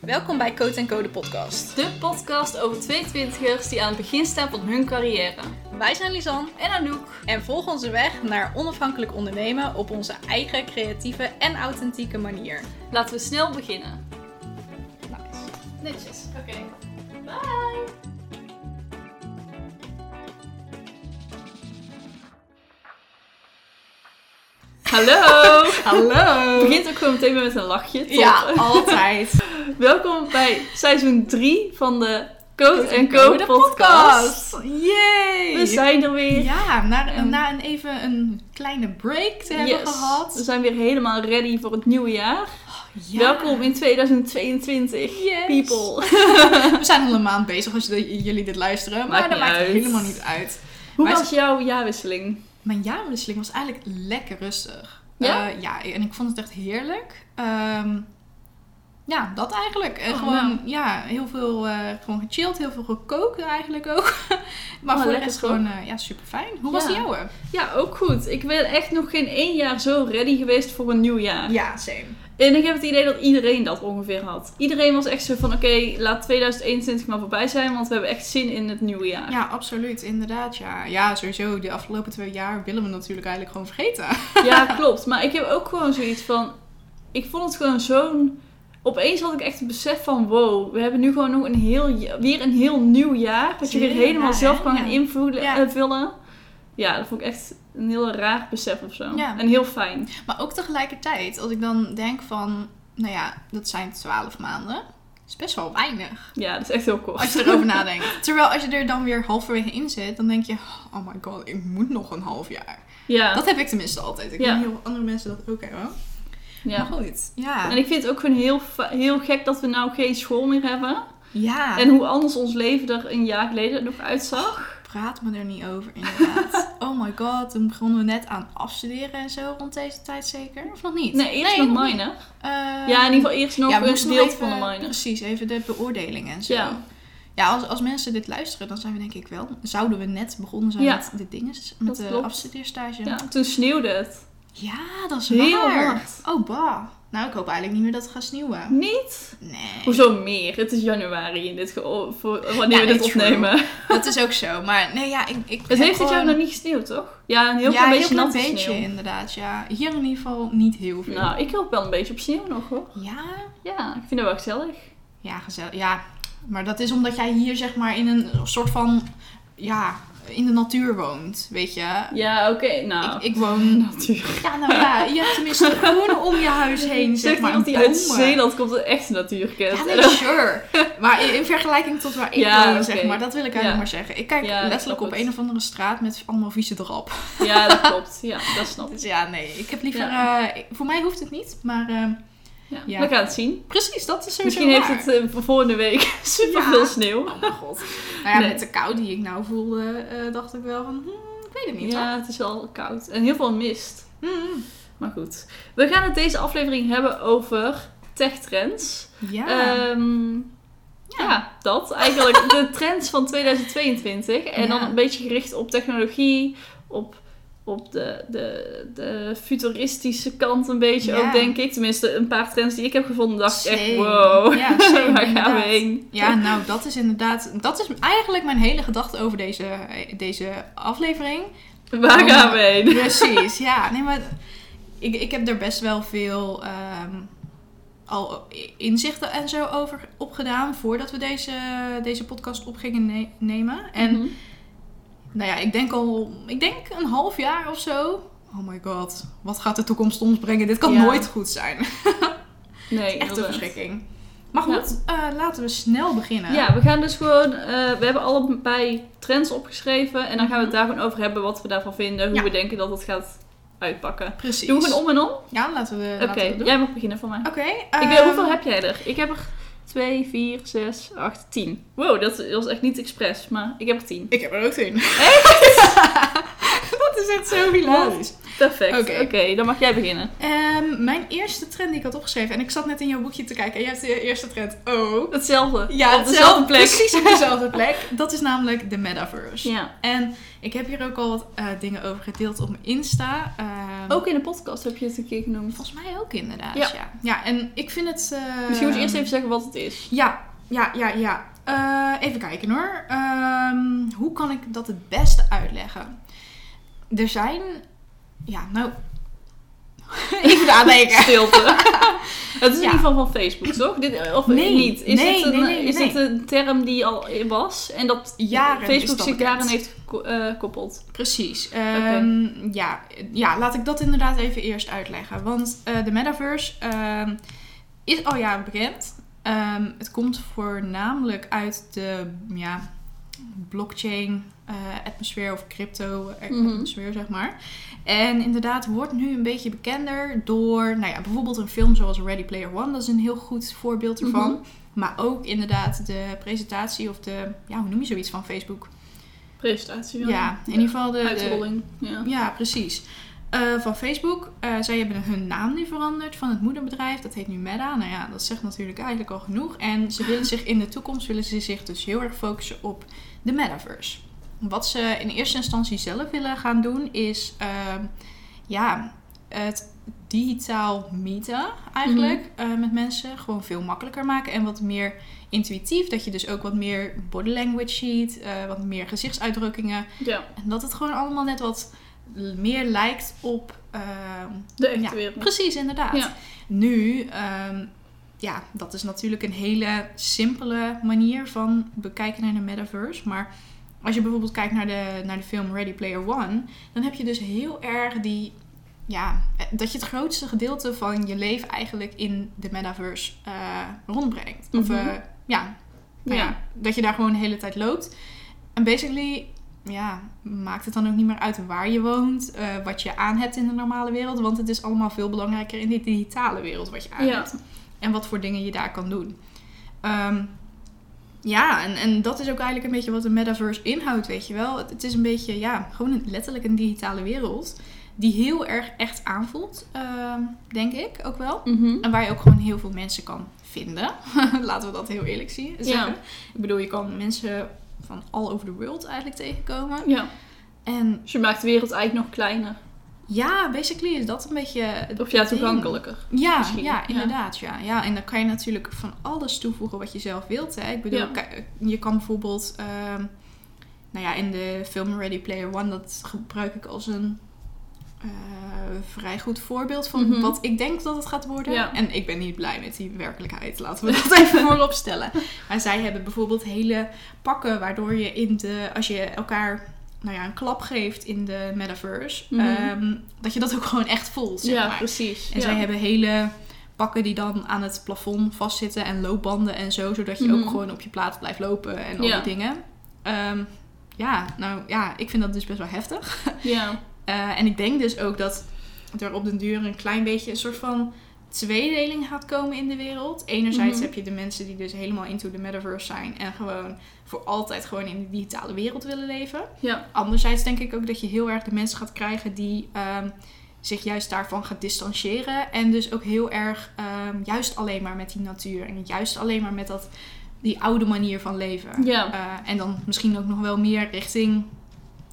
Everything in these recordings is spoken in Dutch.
Welkom bij Code Code podcast. De podcast over 22ers die aan het begin staan van hun carrière. Wij zijn Lisanne En Anouk. en volgen onze weg naar onafhankelijk ondernemen op onze eigen creatieve en authentieke manier. Laten we snel beginnen. Nice. Netjes. Oké. Bye. Hallo! Hallo! Het begint ook gewoon meteen weer met een lachje. Ja, altijd. Welkom bij seizoen 3 van de Code en Co Code podcast. Yay! We zijn er weer. Ja, na, En- na een even een kleine break te hebben Yes. We gehad. zijn weer helemaal ready voor het nieuwe jaar. Ja. Welkom in 2022, Yes. people. We zijn al een maand bezig als jullie dit luisteren, maar Maakt dat maakt uit. helemaal niet uit. Hoe Wij was jouw jaarwisseling? Mijn jaarwisseling was eigenlijk lekker rustig. Ja? Eh, ja, en ik vond het echt heerlijk. Ehm, ja, dat eigenlijk. En Oh, gewoon, nou. ja, heel veel eh, gewoon gechilled, heel veel gekookt eigenlijk ook. maar Oh, voor de rest gewoon, eh, ja, super fijn. Hoe was de jouwe? Ja, ook goed. Ik ben echt nog geen één jaar zo ready geweest voor een nieuw jaar. Ja, same. En ik heb het idee dat iedereen dat ongeveer had. Iedereen was echt zo van, oké, laat 2021 maar voorbij zijn, want we hebben echt zin in het nieuwe jaar. Ja, absoluut. Inderdaad, ja. Ja, sowieso. De afgelopen twee jaar willen we natuurlijk eigenlijk gewoon vergeten. Ja, klopt. Maar ik heb ook gewoon zoiets van, ik vond het gewoon zo'n... Opeens had ik echt het besef van, wow, we hebben nu gewoon nog een heel, weer een heel nieuw jaar. Dat je weer helemaal zelf kan gaan invullen. Ja. eh, vullen. ja, dat vond ik echt een heel raar besef of zo. Ja. En heel fijn. Maar ook tegelijkertijd, als ik dan denk van, nou ja, dat zijn twaalf maanden. is best wel weinig. Ja, dat is echt heel kort. Als je erover nadenkt. Terwijl als je er dan weer halverwege in zit, dan denk je, oh my god, ik moet nog een half jaar. Ja, Dat heb ik tenminste altijd. Ik Ja. weet niet of andere mensen dat ook hebben. ja. Maar goed, ja. En ik vind het ook gewoon heel, heel gek dat we nou geen school meer hebben. Ja, En hoe anders ons leven er een jaar geleden nog uitzag. Praat me er niet over inderdaad. oh my god, toen begonnen we net aan afstuderen en zo rond deze tijd zeker? Of nog niet? Nee, eerst nog niet. minor. Eh, Ja, in ieder geval eerst nog ja, een nog gedeelte van de minor. Precies, even de beoordeling en zo. Ja. Ja, als, als mensen dit luisteren, dan zijn we denk ik wel... Zouden we net begonnen zijn Ja. met de dingen, met Dat de klopt. afstudeerstage. Ja, toen sneeuwde het. Ja, dat is Heel waar. hard. Oh, bah. Nou, ik hoop eigenlijk niet meer dat het gaat sneeuwen. Niet? Nee. Hoezo meer? Het is januari in dit geval, voor wanneer Ja, we dit true. opnemen. Dat is ook zo. Maar nee, ja, ik... ik Het heeft dit jaar nog niet gesneeuwd, toch? Ja, een heel ja, klein heel beetje klein natte beetje sneeuw. inderdaad, ja. Hier in ieder geval niet heel veel. Nou, ik hoop wel een beetje op sneeuw nog, hoor. Ja? Ja, ik vind het wel gezellig. Ja, gezellig. Ja, maar dat is omdat jij hier zeg maar in een soort van... Ja, in de natuur woont, weet je. Ja, oké, nou. Ik, ik woon... Natuurlijk. Ja, nou ja, je hebt tenminste groen om je huis heen, zeg maar. die uit. Zeeland komt een echte natuurkent. Ja, nee, sure. Maar in, in vergelijking tot waar ik Ja, woon, zeg maar, dat wil ik eigenlijk Ja. maar zeggen. Ik kijk Ja, letterlijk op een of andere straat met allemaal vieze drap. Ja, dat klopt. Ja, dat snap ik. Dus ja, nee, ik heb liever... eh, voor mij hoeft het niet, maar eh, Ja. Ja. We gaan het zien. precies, dat is sowieso Misschien heeft het voor volgende week super Ja. veel sneeuw. Oh mijn god. Nou ja, Nee. met de kou die ik nou voelde, eh, dacht ik wel van... hmm, ik weet het niet Ja, hoor. het is wel koud. En heel veel mist. Hmm. Maar goed. We gaan het deze aflevering hebben over tech-trends. Ja. Ehm, ja. dat. Eigenlijk de trends van 2022. En dan Ja. een beetje gericht op technologie, op, op de, de, de futuristische kant een beetje Ja. ook, denk ik. Tenminste, een paar trends die ik heb gevonden, dacht ik echt, wow, Ja, same, waar gaan we heen? Ja, nou, dat is inderdaad... Dat is eigenlijk mijn hele gedachte over deze, deze aflevering. Waar gaan we heen? Precies, ja. Nee, maar ik, ik heb er best wel veel ehm, al inzichten en zo over opgedaan voordat we deze, deze podcast op gingen ne- nemen. En Mhm. Nou ja, ik denk al, ik denk een half jaar of zo. Oh my god, wat gaat de toekomst ons brengen? Dit kan Ja. nooit goed zijn. Nee, Echt een verschrikking. Maar goed, eh, laten we snel beginnen. Ja, we gaan dus gewoon. eh, we hebben allebei trends opgeschreven. En dan gaan we het daar gewoon over hebben wat we daarvan vinden. Hoe Ja. we denken dat het gaat uitpakken. precies. Doen we gewoon om en om? Ja, laten we. Oké, jij mag beginnen voor mij. Oké. ik ehm, weet, hoeveel heb jij er? Ik heb er 2, 4, 6, 8, 10. Wow, dat was echt niet expres, maar ik heb er 10. Ik heb er ook in. dat is echt zo hilarisch. Perfect. Oké. Dan mag jij beginnen. Ehm, mijn eerste trend die ik had opgeschreven, en ik zat net in jouw boekje te kijken, en jij hebt de eerste trend ook. Hetzelfde. Ja, op dezelfde plek. Precies op dezelfde plek. Dat is namelijk de metaverse. Ja. En ik heb hier ook al wat eh, dingen over gedeeld op mijn Insta. Ehm, Ook in de podcast heb je het een keer genoemd. Volgens mij ook inderdaad, Ja. ja. Ja, en ik vind het... eh, Misschien moet je eerst even zeggen wat het is. Ja, ja, ja, ja. Eh, even kijken hoor. Ehm, hoe kan ik dat het beste uitleggen? Er zijn... Ja, nou... even nadenken. Stilte. het is in ieder geval van Facebook, toch? Dit, of Nee, niet? Is, nee, het een, nee, nee, is het een term die al was en dat Jaren Facebook dat zich daarin heeft eh, gekoppeld? Precies. Ehm, ja, ja, laat ik dat inderdaad even eerst uitleggen. Want eh, de metaverse ehm, is al jaren bekend. Ehm, het komt voornamelijk uit de ja, blockchain eh, atmosfeer of crypto eh, Mhm. atmosfeer, zeg maar. En inderdaad wordt nu een beetje bekender door, nou ja, bijvoorbeeld een film zoals Ready Player One. Dat is een heel goed voorbeeld ervan. Mhm. Maar ook inderdaad de presentatie of de, ja, hoe noem je zoiets van Facebook? Presentatie. Ja, in ieder geval de, de, Uitrolling. Ja. ja, precies. Eh, van Facebook. Eh, zij hebben hun naam nu veranderd van het moederbedrijf. Dat heet nu Meta. Nou ja, dat zegt natuurlijk eigenlijk al genoeg. En ze willen zich in de toekomst willen ze zich dus heel erg focussen op de metaverse. Wat ze in eerste instantie zelf willen gaan doen is ehm, ja, het digitaal meten eigenlijk eh, met mensen gewoon veel makkelijker maken en wat meer intuïtief. Dat je dus ook wat meer body language ziet, eh, wat meer gezichtsuitdrukkingen. ja, En dat het gewoon allemaal net wat meer lijkt op. ehm, de echte ja, wereld. precies, inderdaad. Ja. Nu, ehm, ja, dat is natuurlijk een hele simpele manier van bekijken naar de metaverse. Maar als je bijvoorbeeld kijkt naar de, naar de film Ready Player One, dan heb je dus heel erg die. Ja, dat je het grootste gedeelte van je leven eigenlijk in de metaverse eh, rondbrengt. Of Mhm. eh, ja, nou ja, Ja. dat je daar gewoon de hele tijd loopt. En basically, ja, maakt het dan ook niet meer uit waar je woont, eh, wat je aan hebt in de normale wereld. Want het is allemaal veel belangrijker in de digitale wereld wat je aan Ja. hebt. En wat voor dingen je daar kan doen. Ehm, ja, en, en dat is ook eigenlijk een beetje wat de metaverse inhoudt, weet je wel. Het, het is een beetje, ja, gewoon een, letterlijk een digitale wereld. Die heel erg echt aanvoelt, ehm, denk ik ook wel. Mhm. En waar je ook gewoon heel veel mensen kan vinden. Laten we dat heel eerlijk zien, zeggen. Ik bedoel, je kan mensen van all over the world eigenlijk tegenkomen. ja. En Dus je maakt de wereld eigenlijk nog kleiner. Ja, basically is dat een beetje... Of ja, toegankelijker. Ja, misschien. ja, inderdaad. Ja. Ja, en dan kan je natuurlijk van alles toevoegen wat je zelf wilt. Hè. Ik bedoel, Ja. kijk, je kan bijvoorbeeld... ehm, nou ja, in de film Ready Player One... dat gebruik ik als een eh, vrij goed voorbeeld van Mhm. wat ik denk dat het gaat worden. Ja. En ik ben niet blij met die werkelijkheid. Laten we dat even voorop stellen. Maar zij hebben bijvoorbeeld hele pakken... waardoor je in de... als je elkaar... Nou ja, een klap geeft in de metaverse. Mhm. ehm, dat je dat ook gewoon echt voelt. Zeg ja, maar. precies. En ja. zij hebben hele pakken die dan aan het plafond vastzitten en loopbanden en zo, zodat je Mhm. ook gewoon op je plaats blijft lopen en al Ja. die dingen. Ehm, ja, nou ja, ik vind dat dus best wel heftig. Ja. Eh, en ik denk dus ook dat er op den duur een klein beetje een soort van tweedeling gaat komen in de wereld. Enerzijds Mhm. heb je de mensen die dus helemaal into the metaverse zijn en gewoon voor altijd gewoon in de digitale wereld willen leven. Ja. Anderzijds denk ik ook dat je heel erg de mensen gaat krijgen die ehm, zich juist daarvan gaat distancieren. En dus ook heel erg ehm, juist alleen maar met die natuur. En juist alleen maar met dat, die oude manier van leven. Ja. Eh, en dan misschien ook nog wel meer richting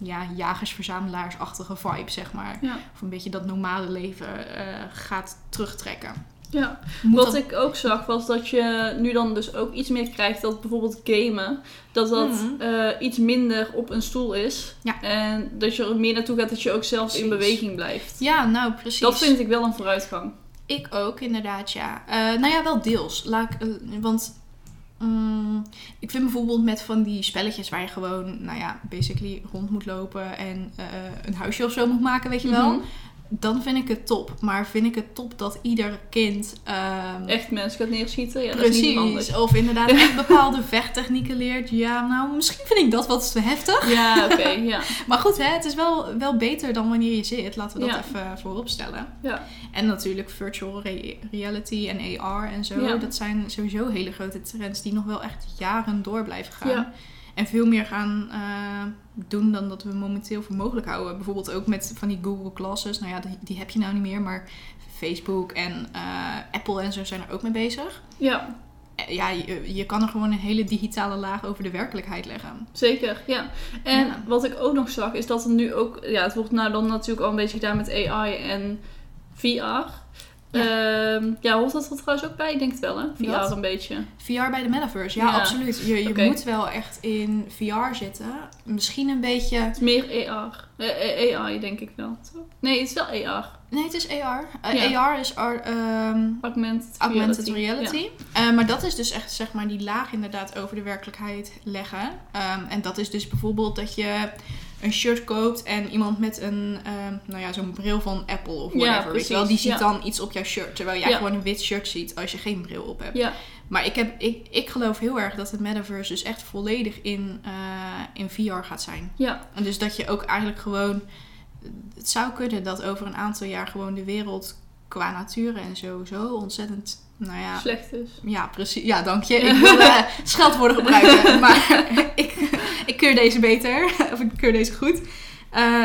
ja, jagers-verzamelaars-achtige vibe, zeg maar. Ja. Of een beetje dat normale leven eh, gaat terugtrekken. ja. Moet Wat dat- ik ook zag was dat je nu dan dus ook iets meer krijgt dat bijvoorbeeld gamen, dat dat Mhm. eh, iets minder op een stoel is. Ja. En dat je er meer naartoe gaat dat je ook zelf in beweging blijft. Ja, nou precies. Dat vind ik wel een vooruitgang. Ik ook, inderdaad, ja. Eh, nou ja, wel deels. Laat ik, want mm, ik vind bijvoorbeeld met van die spelletjes waar je gewoon, nou ja, basically rond moet lopen en eh, een huisje of zo moet maken, weet je wel. Mhm. Dan vind ik het top. Maar vind ik het top dat ieder kind. ehm, Echt mensen gaat neerschieten, ja, dat is. Precies, of inderdaad echt bepaalde vechttechnieken leert. Ja, nou, misschien vind ik dat wat te heftig. Ja, oké, ja. Maar goed, hè, het is wel, wel beter dan wanneer je zit. Laten we dat Ja. even voorop stellen. Ja. En natuurlijk virtual re- reality en AR en zo. Ja. Dat zijn sowieso hele grote trends die nog wel echt jaren door blijven gaan. Ja. En veel meer gaan eh, doen dan dat we momenteel voor mogelijk houden. Bijvoorbeeld ook met van die Google Classes. Nou ja, die, die heb je nou niet meer. Maar Facebook en eh, Apple en zo zijn er ook mee bezig. Ja. eh, ja, je, je kan er gewoon een hele digitale laag over de werkelijkheid leggen. Zeker, ja. En Ja. wat ik ook nog zag, is dat het nu ook... Ja, het wordt nou dan natuurlijk al een beetje gedaan met AI en VR. Ja, ja hoort dat er trouwens ook bij? Ik denk het wel, hè? VR Wat? een beetje. VR bij de metaverse, ja, Ja. absoluut. Je, je moet wel echt in VR zitten. Misschien een beetje... Het is meer AR. Eh, AI, denk ik wel. Nee, het is wel AR. Nee, het is AR. Eh, Ja. AR is ar- ehm, Augmented, augmented reality. reality. Eh, maar dat is dus echt zeg maar die laag inderdaad over de werkelijkheid leggen. Ehm, en dat is dus bijvoorbeeld dat je een shirt koopt en iemand met een, ehm, nou ja, zo'n bril van Apple of Ja, whatever, weet je wel, die ziet dan iets op jouw shirt, terwijl jij gewoon een wit shirt ziet als je geen bril op hebt. Maar ik, heb, ik, ik geloof heel erg dat het metaverse dus echt volledig in, eh, in VR gaat zijn. ja, En dus dat je ook eigenlijk gewoon. Het zou kunnen dat over een aantal jaar gewoon de wereld qua natuur en zo zo ontzettend. Nou ja, slecht is. ja, precies. Ja, dank je. Ik wil eh, scheldwoorden gebruiken, maar ik, ik keur deze beter. Of ik keur deze goed. Eh,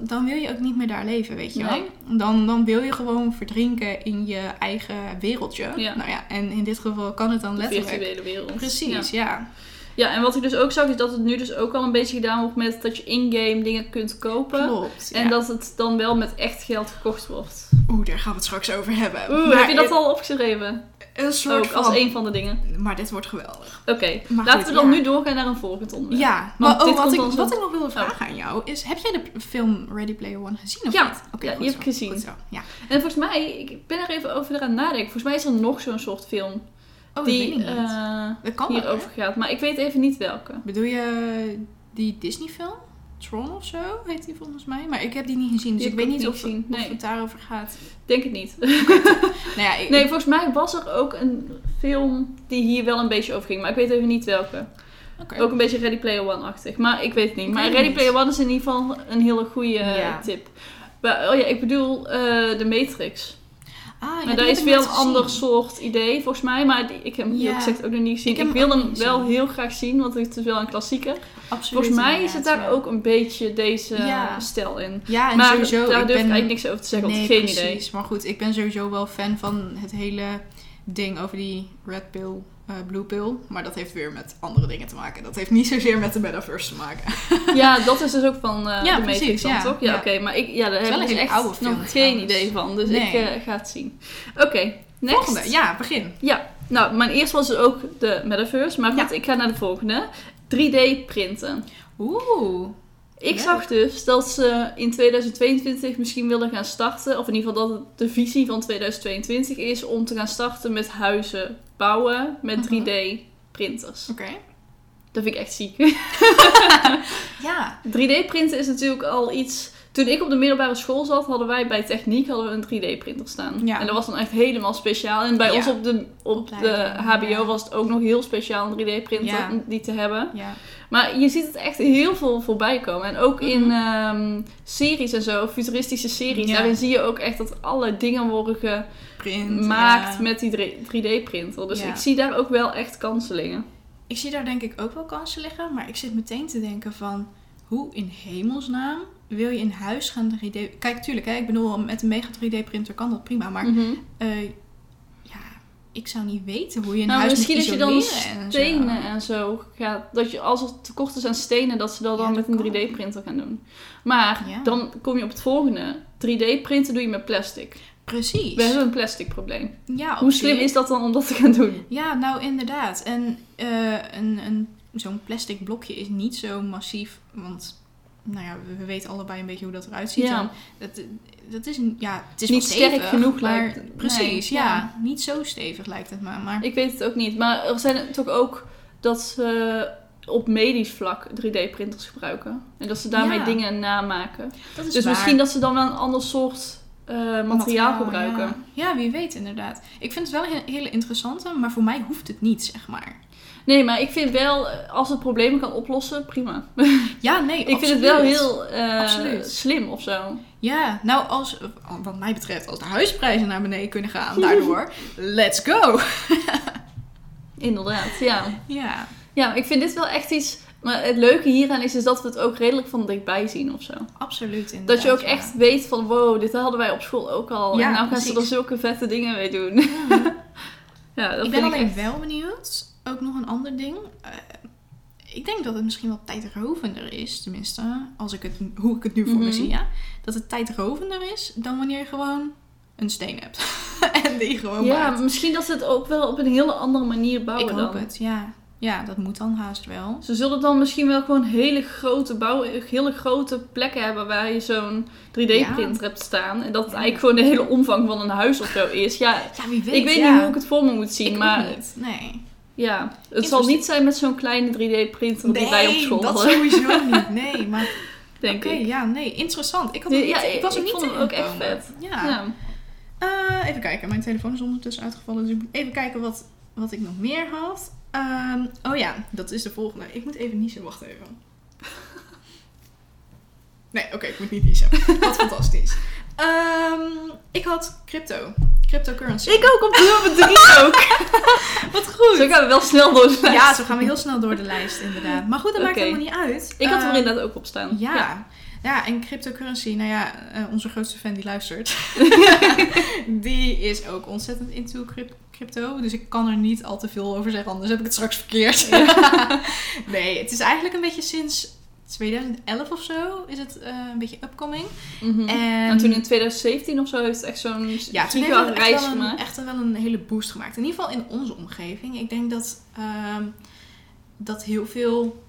dan wil je ook niet meer daar leven, weet je wel. Nee. Dan, dan wil je gewoon verdrinken in je eigen wereldje. Ja. Nou ja, en in dit geval kan het dan De letterlijk. virtuele wereld. Precies, Ja. ja. Ja, en wat ik dus ook zag, is dat het nu dus ook al een beetje gedaan wordt met dat je in-game dingen kunt kopen. Klopt. En dat het dan wel met echt geld verkocht wordt. Oeh, daar gaan we het straks over hebben. Oeh, Maar heb je dat het- al opgeschreven? Een soort Ook als een van de dingen. Maar dit wordt geweldig. Oké, laten goed, we dan ja. nu doorgaan naar een volgend onderwerp. Ja, Want maar oh, dit wat, ik, wat ik nog wilde vragen aan jou is... Heb jij de film Ready Player One gezien of Ja, niet? Oké, ja, die heb ik gezien. goed zo, Ja. En volgens mij, ik ben er even over aan nadenken. Volgens mij is er nog zo'n soort film Oh, dat die eh, dat kan wel, hierover gaat. Maar ik weet even niet welke. Bedoel je die Disney film? Tron of zo heet die volgens mij. Maar ik heb die niet gezien, dus Die ik weet niet of, gezien, of nee. het daarover gaat. Denk het niet. Nou ja, ik, Nee, volgens mij was er ook een film die hier wel een beetje over ging. Maar ik weet even niet welke. Ook een beetje Ready Player One-achtig. Maar ik weet het niet. Ik Maar Ready niet. Player One is in ieder geval een hele goede Ja. tip. Maar, oh ja, ik bedoel eh, de Matrix. Ah, ja, maar heb is wel een ander soort idee volgens mij. Maar die, ik heb hem Ja. gezegd ook nog niet gezien. Ik Ik, heb hem wil hem wel heel graag zien, want het is wel een klassieker. Absoluut, volgens mij inderdaad, daar ook een beetje deze stijl in. Ja, en maar sowieso... daar ik durf ik ben... eigenlijk niks over te zeggen, want nee, geen precies. idee. Maar goed, ik ben sowieso wel fan van het hele ding over die red pill, eh, blue pill. Maar dat heeft weer met andere dingen te maken. Dat heeft niet zozeer met de metaverse te maken. Ja, dat is dus ook van eh Ja, de precies, Matrix dan, ja. toch? Ja, Ja. oké. maar ik, ja, daar heb ik echt oude film nog geen trouwens. idee van. Dus Nee. ik eh, ga het zien. Oké, next. Volgende, ja, begin. Ja, nou, mijn eerste was dus ook de metaverse. Maar goed, ik ga naar de volgende. 3D printen. Oeh. Ik zag dus dat ze in 2022 misschien willen gaan starten. Of in ieder geval dat het de visie van 2022 is om te gaan starten met huizen bouwen met Mhm. 3D printers. Oké. Dat vind ik echt ziek. Ja. 3D printen is natuurlijk al iets. Toen ik op de middelbare school zat, hadden wij bij techniek hadden we een 3D printer staan. Ja. En dat was dan echt helemaal speciaal. En bij Ja. ons op de, op de HBO was het ook nog heel speciaal een 3D printer Ja. om die te hebben. Ja. Maar je ziet het echt heel veel voorbij komen. En ook in Mhm. ehm, series en zo, futuristische series, daarin zie je ook echt dat alle dingen worden gemaakt met die 3D printer. Dus Ja. ik zie daar ook wel echt kansen liggen. Ik zie daar denk ik ook wel kansen liggen. Maar ik zit meteen te denken van... Hoe in hemelsnaam wil je in huis gaan 3D... Kijk, tuurlijk, hè, ik bedoel, met een mega 3D printer kan dat prima. Maar Mhm. eh, ja, ik zou niet weten hoe je een Nou, huis misschien dat je dan isoleren en zo. stenen en zo gaat. Dat je als er tekort is aan stenen, dat ze dat Ja, dan dat met een kan. 3D-printer gaan doen. Maar Ja. dan kom je op het volgende. 3D-printen doe je met plastic. Precies. We hebben een plastic probleem. Ja, Hoe slim is dat dan om dat te gaan doen? Ja, nou inderdaad. En eh, een, een, zo'n plastic blokje is niet zo massief. Want, nou ja, we, we weten allebei een beetje hoe dat eruit ziet. Ja. En Dat, dat is, ja, het is Niet wel sterk stevig, genoeg maar. Precies, Nee, ja. ja. Niet zo stevig lijkt het maar. maar Ik weet het ook niet. Maar er zijn toch ook dat ze op medisch vlak 3D-printers gebruiken. En dat ze daarmee Ja. dingen namaken. dat is Dus waar. misschien dat ze dan wel een ander soort eh, materiaal, gebruiken. Ja. Ja, wie weet inderdaad. Ik vind het wel een hele interessante, maar voor mij hoeft het niet, zeg maar. Nee, maar ik vind wel, eh, als het problemen kan oplossen, prima. Ja, nee, Ik vind het wel heel eh, slim of zo. Ja, nou, als, wat mij betreft, als de huisprijzen naar beneden kunnen gaan daardoor, let's go! Inderdaad, ja. Ja, Ja, ik vind dit wel echt iets... Maar het leuke hieraan is, is dat we het ook redelijk van dichtbij zien of zo. absoluut inderdaad. Dat je ook ja. echt weet van, wow, dit hadden wij op school ook al. Ja, en nou gaan ze er zulke vette dingen mee doen. Ja, dat ik ben vind alleen echt- wel benieuwd. Ook nog een ander ding. Eh, ik denk dat het misschien wel tijdrovender is, tenminste, als ik het, hoe ik het nu voor me Mhm. zie, ja. Dat het tijdrovender is dan wanneer je gewoon een steen hebt. en die gewoon Ja, maakt. misschien dat ze het ook wel op een hele andere manier bouwen Ik hoop dan. het, ja. Ja, dat moet dan haast wel. Ze zullen dan misschien wel gewoon hele grote bouw, hele grote plekken hebben waar je zo'n 3D-printer hebt staan. En dat het Ja. eigenlijk gewoon de hele omvang van een huis of zo is. Ja, Ja, wie weet. ik weet niet hoe ik het voor me moet zien, Ik maar. Nee. Ja, het zal niet zijn met zo'n kleine 3D-printer die wij op school dat hadden, sowieso niet. Nee, maar denk oké, ik. ja, nee, interessant. Ik, had niet, ja, ik was er ik niet vond hem ook echt vet. Ja. Ja. Eh, even kijken, mijn telefoon is ondertussen uitgevallen. Dus ik moet even kijken wat, wat ik nog meer had. Ehm, oh ja, dat is de volgende. Ik moet even niezen, wacht even. Nee, oké, ik moet niet niezen. Wat fantastisch. Ehm, ik had crypto. Cryptocurrency. Ik ook op nummer 3 ook. Wat goed. Zo gaan we wel snel door de lijst. Ja, zo gaan we heel snel door de lijst, inderdaad. Maar goed, dat maakt helemaal niet uit. Ik had er Ehm, inderdaad ook op staan. Ja. ja. en cryptocurrency, nou ja, eh, onze grootste fan die luistert, die is ook ontzettend into cryp- crypto. Dus ik kan er niet al te veel over zeggen, anders heb ik het straks verkeerd. nee, het is eigenlijk een beetje sinds 2011 of zo is het eh, een beetje upcoming. Mhm. En, En toen in 2017 of zo heeft het echt zo'n ja, toen heeft giga het echt reis wel, een, gemaakt. echt wel een hele boost gemaakt. In ieder geval in onze omgeving. Ik denk dat, ehm, dat heel veel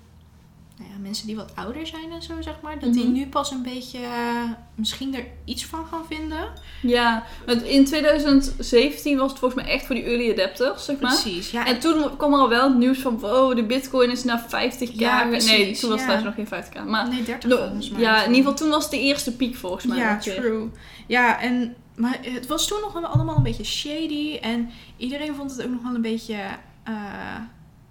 nou ja, mensen die wat ouder zijn en zo, zeg maar, dat die Mhm. nu pas een beetje eh, misschien er iets van gaan vinden. Ja, want in 2017 was het volgens mij echt voor die early adapters, zeg maar. Precies, ja. En toen kwam er al wel het nieuws van, wow, de bitcoin is naar 50k. Ja, nee, toen was het ja. nog geen 50k. Maar nee, 30 no- volgens mij. ja, in ieder geval toen was het de eerste piek volgens mij. Ja, true. Ja, en, maar het was toen nog allemaal een beetje shady. En iedereen vond het ook nog wel een beetje... eh,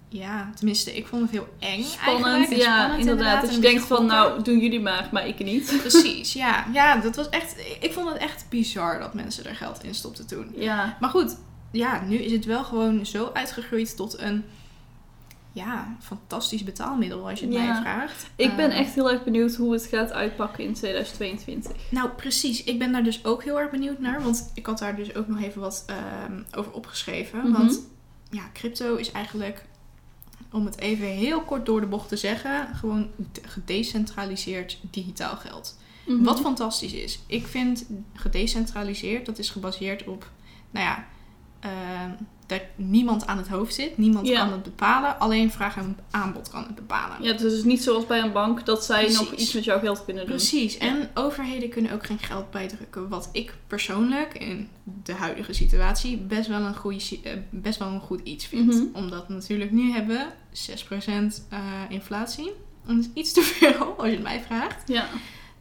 ja, tenminste, ik vond het heel eng Spannend, ja, spannend inderdaad. Dat je denkt van, nou, doen jullie maar, maar ik niet. Precies, ja. Ja, dat was echt... Ik vond het echt bizar dat mensen er geld in stopten toen. Ja, Maar goed, ja, nu is het wel gewoon zo uitgegroeid tot een... Ja, fantastisch betaalmiddel als je het Ja. mij vraagt. ik ben Eh, echt heel erg benieuwd hoe het gaat uitpakken in 2022. Nou, precies. Ik ben daar dus ook heel erg benieuwd naar. Want ik had daar dus ook nog even wat ehm, over opgeschreven. Mhm. Want ja, crypto is eigenlijk, om het even heel kort door de bocht te zeggen, gewoon de- gedecentraliseerd digitaal geld. Mhm. Wat fantastisch is. Ik vind gedecentraliseerd, dat is gebaseerd op, nou ja, ehm, dat niemand aan het hoofd zit. Niemand Ja. kan het bepalen. Alleen vraag en aanbod kan het bepalen. Ja, dus het is niet zoals bij een bank dat zij nog iets met jouw geld kunnen doen. Precies. Ja. En overheden kunnen ook geen geld bijdrukken. Wat ik persoonlijk in de huidige situatie best wel een, goeie, si- eh, best wel een goed iets vind. Mhm. Omdat we natuurlijk nu hebben 6% eh, inflatie. Dat is iets te veel als je het mij vraagt. Ja.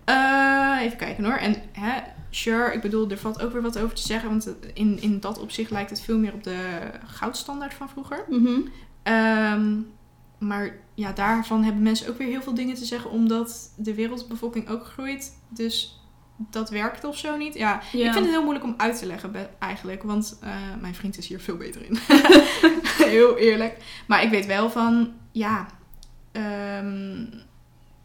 Eh, even kijken hoor. En hè, sure, ik bedoel, er valt ook weer wat over te zeggen. Want in, in dat opzicht lijkt het veel meer op de goudstandaard van vroeger. Mhm. Ehm, maar ja, daarvan hebben mensen ook weer heel veel dingen te zeggen, omdat de wereldbevolking ook groeit. Dus dat werkt of zo niet. Ja, Ja. ik vind het heel moeilijk om uit te leggen eigenlijk, want eh, mijn vriend is hier veel beter in. heel eerlijk. Maar ik weet wel van, ja, ehm,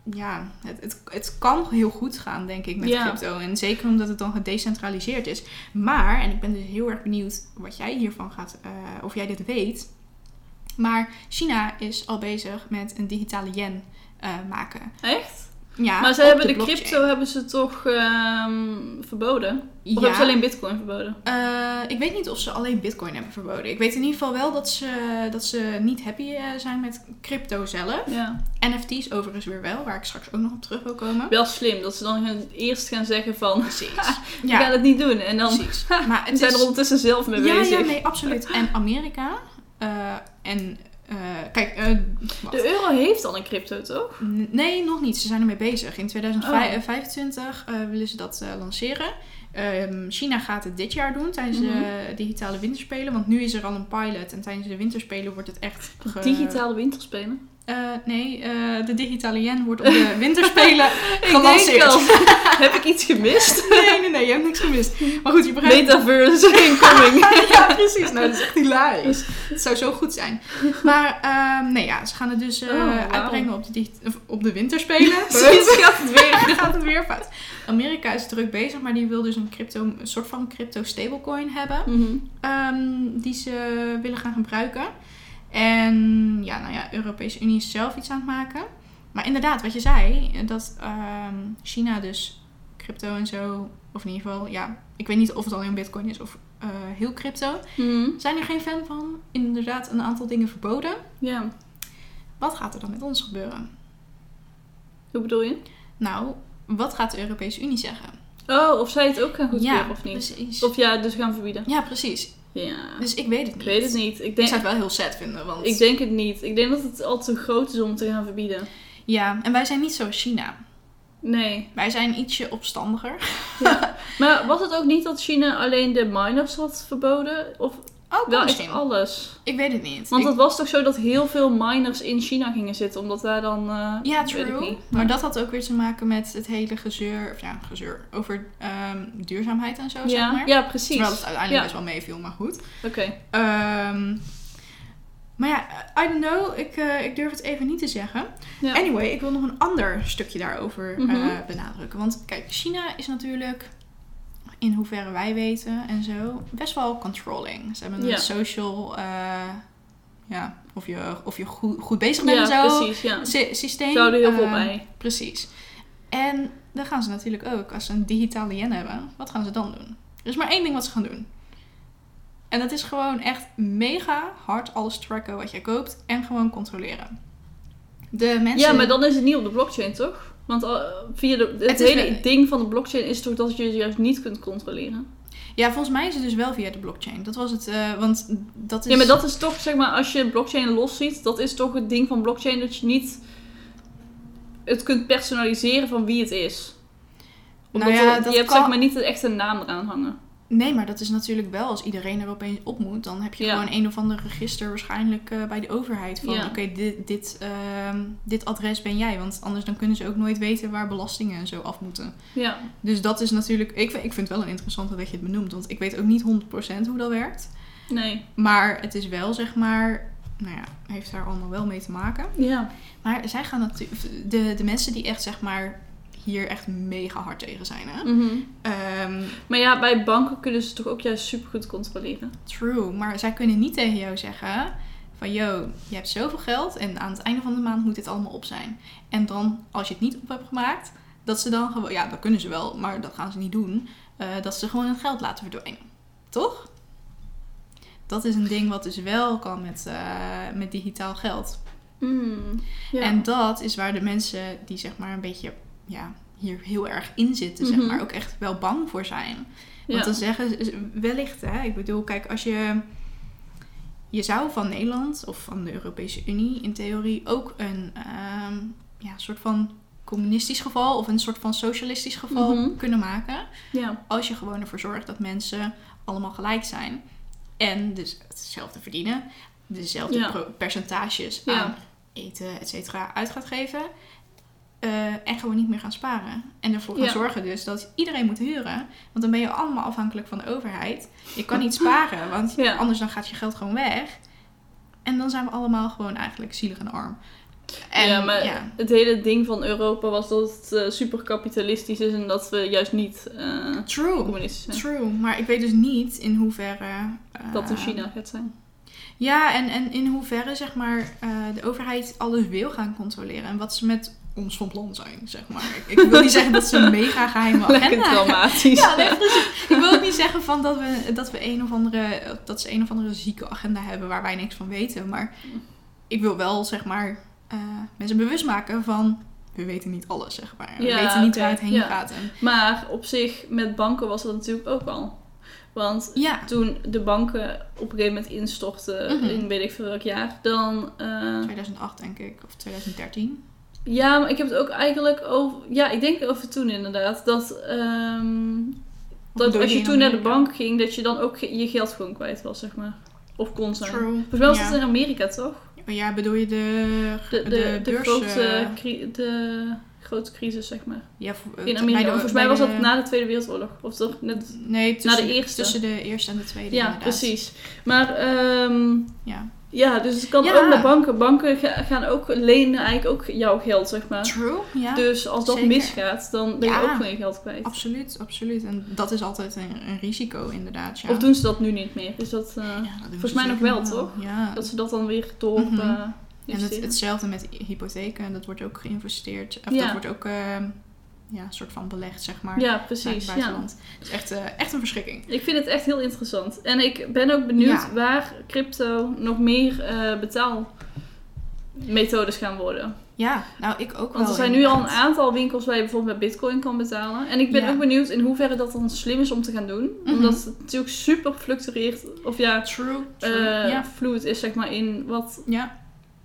ja het, het, het kan heel goed gaan, denk ik, met Ja. crypto. En zeker omdat het dan gedecentraliseerd is. Maar, en ik ben dus heel erg benieuwd wat jij hiervan gaat, eh, of jij dit weet. Maar China is al bezig met een digitale yen eh, maken. Echt? Ja, maar ze hebben de, crypto hebben ze toch ehm, verboden? Of Ja. hebben ze alleen bitcoin verboden? Eh, ik weet niet of ze alleen bitcoin hebben verboden. Ik weet in ieder geval wel dat ze, dat ze niet happy eh, zijn met crypto zelf. Ja. NFT's overigens weer wel, waar ik straks ook nog op terug wil komen. Wel slim dat ze dan gaan- eerst gaan zeggen van... Precies. We gaan het niet doen. En dan. Maar het zijn is... er ondertussen zelf mee ja, bezig. ja, nee, absoluut. En Amerika eh, en... eh, kijk, eh. De euro heeft al een crypto, toch? N- Nee, nog niet. Ze zijn ermee bezig. In Oh. 2025 eh, willen ze dat lanceren. Ehm, China gaat het dit jaar doen tijdens Mhm. de digitale winterspelen. Want nu is er al een pilot. En tijdens de winterspelen wordt het echt... Digitale winterspelen. Eh, nee, eh, de digitale yen wordt op de winterspelen gelanceerd. heb ik iets gemist? Nee, nee, nee, je hebt niks gemist. Maar goed, je begrijpt... Metaverse incoming. ja, precies. Nou, dat is echt hilarisch. Het zou zo goed zijn. Maar ehm, nee, ja, ze gaan het dus eh, Oh, uitbrengen op de, op de winterspelen. Precies, gaat het weer. Gaat het weer fout. Amerika is druk bezig, maar die wil dus een, crypto, een soort van crypto stablecoin hebben. Mhm. ehm, die ze willen gaan gebruiken. En ja, nou ja, de Europese Unie is zelf iets aan het maken. Maar inderdaad, wat je zei, dat ehm, China dus crypto en zo, of in ieder geval, ja, ik weet niet of het alleen bitcoin is of eh, heel crypto. Mhm. Zijn er geen fan van? Inderdaad, een aantal dingen verboden. Ja, Wat gaat er dan met ons gebeuren? hoe bedoel je? Nou, wat gaat de Europese Unie zeggen? Oh, of zij het ook gaan ja, goedkeuren of niet? precies. Of ja, dus gaan verbieden. Ja, precies. Ja. Dus ik weet het Ik niet. weet het niet. Ik Ik denk, zou het wel heel sad vinden, want... ik denk het niet. Ik denk dat het al te groot is om te gaan verbieden. Ja, en wij zijn niet zoals China. Nee. Wij zijn ietsje opstandiger. Maar was het ook niet dat China alleen de miners had verboden? Of Oh, wel misschien. echt alles? Ik weet het niet. Want Ik- het was toch zo dat heel veel miners in China gingen zitten, omdat daar dan... eh, ja, true. niet. Maar dat had ook weer te maken met het hele gezeur, of ja, gezeur, over ehm, duurzaamheid en zo, zeg ja, maar. ja, precies. Terwijl het uiteindelijk Ja. best wel meeviel, maar goed. Oké. Ehm, maar ja, I don't know. Ik, eh, ik durf het even niet te zeggen. Ja. Anyway, ik wil nog een ander stukje daarover eh, Mhm. benadrukken. Want kijk, China is natuurlijk, in hoeverre wij weten en zo, best wel controlling. Ze hebben een Ja. social, eh, ja, of je, of je goed, goed bezig bent ja, en zo. precies. Ja. sy- systeem. Ze houden heel veel Eh, bij. Precies. En dan gaan ze natuurlijk ook, als ze een digitale yen hebben, wat gaan ze dan doen? Er is maar één ding wat ze gaan doen. En dat is gewoon echt mega hard alles tracken wat jij koopt en gewoon controleren. De mensen... Ja, maar dan is het niet op de blockchain, toch? Want eh, via de, het, hele ding van de blockchain is toch dat je het juist niet kunt controleren? Ja, volgens mij is het dus wel via de blockchain. Dat was het, eh, want dat is... Ja, maar dat is toch, zeg maar, als je blockchain los ziet, dat is toch het ding van blockchain dat je niet het kunt personaliseren van wie het is. Omdat Nou ja, je hebt kan- zeg maar niet de echte naam eraan hangen. Nee, maar dat is natuurlijk wel als iedereen er opeens op moet. Dan heb je Ja. gewoon een of ander register waarschijnlijk eh, bij de overheid. Van Ja. oké, dit, dit, ehm, dit adres ben jij. Want anders dan kunnen ze ook nooit weten waar belastingen en zo af moeten. Ja. Dus dat is natuurlijk... Ik, vind- ik vind het wel een interessante dat je het benoemt. Want ik weet ook niet 100% hoe dat werkt. Nee. Maar het is wel zeg maar... Nou ja, heeft daar allemaal wel mee te maken. Ja. Maar zij gaan natuurlijk... De, de mensen die echt zeg maar hier echt mega hard tegen zijn. Hè? Mhm. Ehm, Maar ja, bij banken kunnen ze toch ook juist super goed controleren. True, maar zij kunnen niet tegen jou zeggen van yo, je hebt zoveel geld en aan het einde van de maand moet dit allemaal op zijn. En dan, als je het niet op hebt gemaakt, dat ze dan gewoon, ja, dat kunnen ze wel, maar dat gaan ze niet doen, eh, dat ze gewoon het geld laten verdwijnen. Toch? Dat is een ding wat dus wel kan met, eh, met digitaal geld. Mm. Ja. En dat is waar de mensen die zeg maar een beetje ja, hier heel erg in zitten, zeg Mhm. maar, ook echt wel bang voor zijn. ja. Want dan zeggen ze wellicht, hè, ik bedoel, kijk, als je. Je zou van Nederland of van de Europese Unie in theorie ook een ehm, ja, soort van communistisch geval of een soort van socialistisch geval Mhm. kunnen maken. ja. Als je gewoon ervoor zorgt dat mensen allemaal gelijk zijn en dus hetzelfde verdienen, dezelfde Ja. percentages aan eten, et cetera, uit gaat geven. Eh, en gewoon niet meer gaan sparen. En ervoor gaan Ja. zorgen dus dat iedereen moet huren. Want dan ben je allemaal afhankelijk van de overheid. Je kan niet sparen, want Ja. anders dan gaat je geld gewoon weg. En dan zijn we allemaal gewoon eigenlijk zielig en arm. En, ja, maar ja. het hele ding van Europa was dat het eh, super kapitalistisch is en dat we juist niet eh, True. communistisch zijn. True, maar ik weet dus niet in hoeverre... Dat in China gaat zijn. Ja, en, en in hoeverre zeg maar de overheid alles wil gaan controleren. En wat ze met ons van plan zijn, zeg maar. Ik, wil niet zeggen dat ze een mega geheime agenda traumatisch. Ja, nee, precies. Ik wil ook niet zeggen van dat, we, dat, we een of andere, dat ze een of andere zieke agenda hebben waar wij niks van weten. Maar ik wil wel, zeg maar, eh, mensen bewust maken van... We weten niet alles, zeg maar. We Ja, weten niet waar het heen ja. gaat. En, Maar op zich, met banken was dat natuurlijk ook al. Want ja, toen de banken op een gegeven moment instortten, Mhm. in weet ik veel welk jaar, dan... eh, 2008 denk ik, of 2013. Ja, maar ik heb het ook eigenlijk over... Ja, ik denk over toen inderdaad. Dat, ehm, dat als je toen naar de bank ging, dat je dan ook je geld gewoon kwijt was, zeg maar. Of kon zijn. True. Volgens mij was Ja. het in Amerika, toch? Ja, bedoel je de, De, de, grote, eh, de grote crisis, zeg maar. ja, vo- In Amerika. de- Volgens mij was dat na de Tweede Wereldoorlog. Of toch net... Nee, tussen, de eerste. Tussen de eerste en de tweede Ja, inderdaad. precies. Maar ehm, Ja. Ja, dus het kan Ja. ook naar banken. Banken ga- gaan ook lenen eigenlijk ook jouw geld, zeg maar. True, ja. Dus als dat zeker. misgaat, dan ben je Ja. ook gewoon je geld kwijt. Absoluut, absoluut. En dat is altijd een, een risico inderdaad, ja. Of doen ze dat nu niet meer? Is dat, doen volgens mij nog wel, toch? Dat ze dat dan weer door Mhm. eh, En het, hetzelfde met hypotheken, dat wordt ook geïnvesteerd. Of Ja. dat wordt ook eh, ja, soort van belegd, zeg maar. ja, het precies. Ja. Het is echt, eh, echt een verschrikking. Ik vind het echt heel interessant. En ik ben ook benieuwd Ja. waar crypto nog meer eh betaalmethodes gaan worden. Ja, nou ik ook wel. Want er zijn nu al een aantal winkels waar je bijvoorbeeld met bitcoin kan betalen. En ik ben Ja. ook benieuwd in hoeverre dat dan slim is om te gaan doen. Mhm. Omdat het natuurlijk super fluctueert. Of ja, True, eh true. fluid is zeg maar in wat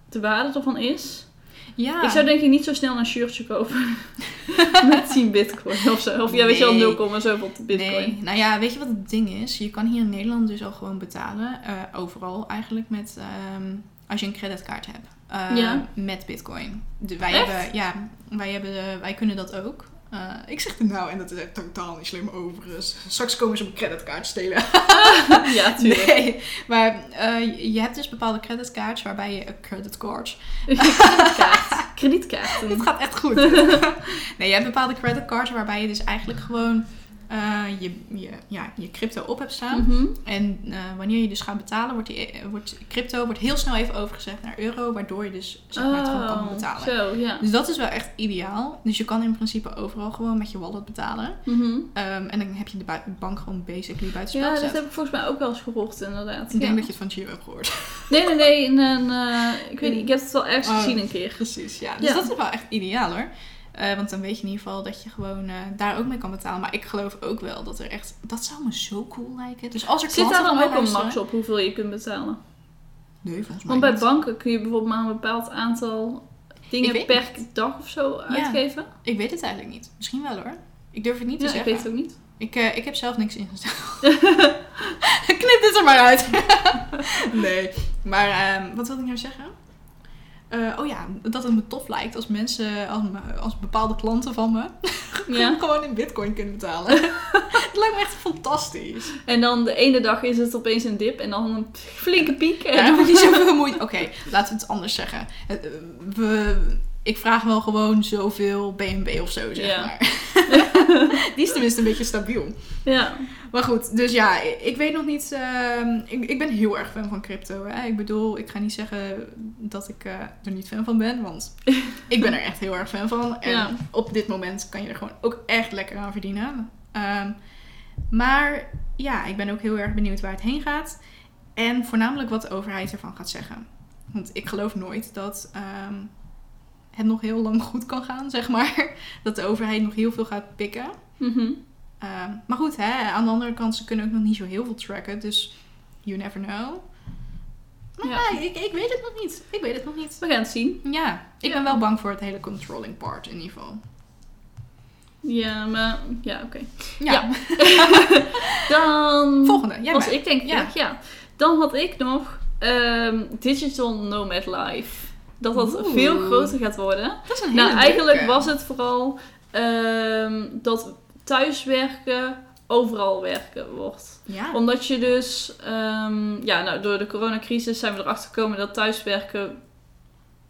de waarde ervan is. Ja. Ik zou denk ik niet zo snel een shirtje kopen met 10 bitcoin of zo. Of ja, weet je wel, Nee. 0, zoveel bitcoin. Nee, nou ja, weet je wat het ding is? Je kan hier in Nederland dus al gewoon betalen. eh, overal eigenlijk met... ehm, als je een creditcard hebt. eh, Ja. Met bitcoin. De, wij, Echt? hebben, ja, wij, hebben, de- wij kunnen dat ook. Eh, ik zeg het nou, en dat is echt totaal niet slim overigens. Straks komen ze mijn creditcard stelen. ja, tuurlijk. Nee, maar eh, je hebt dus bepaalde creditcards waarbij je... creditcards. Kredietkaart. Kredietkaarten. Het gaat echt goed. nee, je hebt bepaalde creditcards waarbij je dus eigenlijk gewoon... eh, je, je, ja, je crypto op hebt staan. Mhm. En eh, wanneer je dus gaat betalen, wordt, die, eh, wordt crypto wordt heel snel even overgezet naar euro, waardoor je dus zeg maar, het gewoon kan Oh, betalen. Zo. Dus dat is wel echt ideaal. Dus je kan in principe overal gewoon met je wallet betalen. Mhm. Ehm, en dan heb je de bank gewoon basically buiten Ja, dat gezet. heb ik volgens mij ook wel eens gehoord, inderdaad. Ik denk Ja. dat je het van Gio hebt gehoord. Nee, nee, nee. In een, ik weet niet, ik heb het wel ergens Oh. gezien een keer. Precies, ja. Dus Ja. dat is wel echt ideaal hoor. Eh, want dan weet je in ieder geval dat je gewoon eh, daar ook mee kan betalen. Maar ik geloof ook wel dat er echt... Dat zou me zo cool lijken. Dus als er Zit daar dan ook een max op hoeveel je kunt betalen? Nee, volgens mij Want bij niet. banken kun je bijvoorbeeld maar een bepaald aantal dingen per dag of zo uitgeven. Ik weet het eigenlijk niet. Misschien wel hoor. Ik durf het niet te Ja, ik zeggen. weet het ook niet. Ik, eh, ik heb zelf niks ingesteld. Knip dit er maar uit. nee. Maar ehm, wat wilde ik nou zeggen? Eh, oh ja, dat het me tof lijkt als mensen, als, als bepaalde klanten van me, Ja. gewoon in bitcoin kunnen betalen. Het lijkt me echt fantastisch. En dan de ene dag is het opeens een dip en dan een flinke piek. En Ja, dan moet je zoveel moeite... Oké, laten we het anders zeggen. Eh, We, ik vraag wel gewoon zoveel BNB of zo, zeg Ja. maar. Die is tenminste een beetje stabiel. ja. Maar goed, dus ja, ik weet nog niet. ehm, ik, ik ben heel erg fan van crypto. Hè? Ik bedoel, ik ga niet zeggen dat ik eh, er niet fan van ben, want ik ben er echt heel erg fan van. En Ja. op dit moment kan je er gewoon ook echt lekker aan verdienen. Ehm, maar ja, ik ben ook heel erg benieuwd waar het heen gaat. En voornamelijk wat de overheid ervan gaat zeggen. Want ik geloof nooit dat ehm, het nog heel lang goed kan gaan, zeg maar. Dat de overheid nog heel veel gaat pikken. Mhm. Ehm, maar goed, hè, aan de andere kant, ze kunnen ook nog niet zo heel veel tracken. Dus you never know. Maar Ja. ja, ik, ik weet het nog niet. Ik weet het nog niet. We gaan het zien. Ja, ik Ja. ben wel bang voor het hele controlling part in ieder geval. Ja, maar... Ja, oké. Ja, Ja. Dan... volgende. Jij was ik denk ik, Ja. ja. ja. Dan had ik nog ehm, Digital Nomad Life. Dat dat Oeh. veel groter gaat worden. Dat is een hele Nou, eigenlijk leuke. was het vooral ehm, dat thuiswerken overal werken wordt. Ja. Omdat je dus, ehm, ja, nou, door de coronacrisis zijn we erachter gekomen dat thuiswerken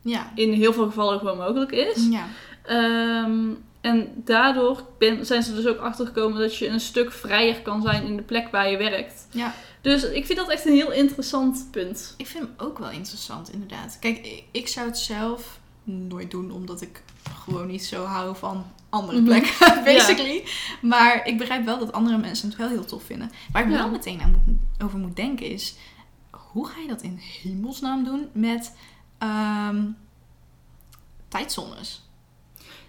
Ja. in heel veel gevallen gewoon mogelijk is. Ja. Ehm, en daardoor ben, zijn ze dus ook achtergekomen dat je een stuk vrijer kan zijn in de plek waar je werkt. Ja. Dus ik vind dat echt een heel interessant punt. Ik vind hem ook wel interessant, inderdaad. Kijk, ik- zou het zelf nooit doen, omdat ik gewoon niet zo hou van andere Mhm. plekken, basically. Maar ik begrijp wel dat andere mensen het wel heel tof vinden. Waar ik Ja. wel meteen aan moet, over moet denken is, hoe ga je dat in hemelsnaam doen met ehm, tijdzones?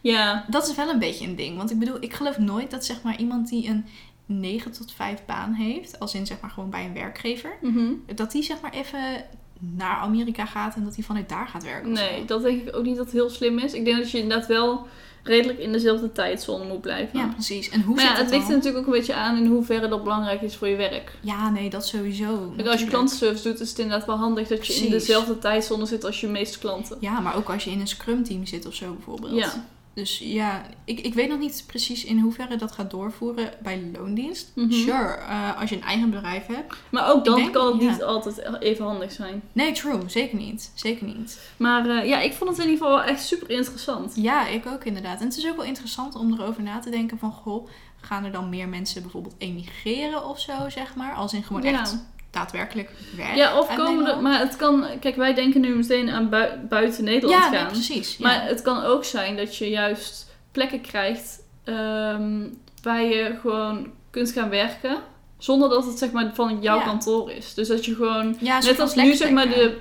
Ja, Dat is wel een beetje een ding. Want ik bedoel, ik geloof nooit dat zeg maar iemand die een 9 tot 5 baan heeft, als in zeg maar gewoon bij een werkgever, mhm. dat die zeg maar even naar Amerika gaat en dat hij vanuit daar gaat werken. Nee, dat denk ik ook niet dat het heel slim is. Ik denk dat je inderdaad wel redelijk in dezelfde tijdzone moet blijven. Ja, precies. En hoe maar ja, zit het het ligt er natuurlijk ook een beetje aan in hoeverre dat belangrijk is voor je werk. Ja, nee, dat sowieso. Kijk, als je klantenservice doet, is het inderdaad wel handig dat je in dezelfde tijdzone zit als je meeste klanten. Ja, maar ook als je in een scrum team zit of zo bijvoorbeeld. Ja, Dus ja, ik, ik weet nog niet precies in hoeverre dat gaat doorvoeren bij loondienst. Mhm. Sure, eh, als je een eigen bedrijf hebt. maar ook dan denk- kan het ja. niet altijd even handig zijn. Nee, true. Zeker niet. Zeker niet. Maar eh, ja, ik vond het in ieder geval wel echt super interessant. Ja, ik ook inderdaad. En het is ook wel interessant om erover na te denken van... Goh, gaan er dan meer mensen bijvoorbeeld emigreren of zo, zeg maar? Als in gewoon Ja. echt daadwerkelijk werk Ja, of komen er, maar het kan, kijk, wij denken nu meteen aan bui- buiten Nederland Ja, nee, gaan. precies. Ja. Maar het kan ook zijn dat je juist plekken krijgt ehm, waar je gewoon kunt gaan werken. Zonder dat het zeg maar van jouw Ja. kantoor is. Dus dat je gewoon, net als nu zeg maar de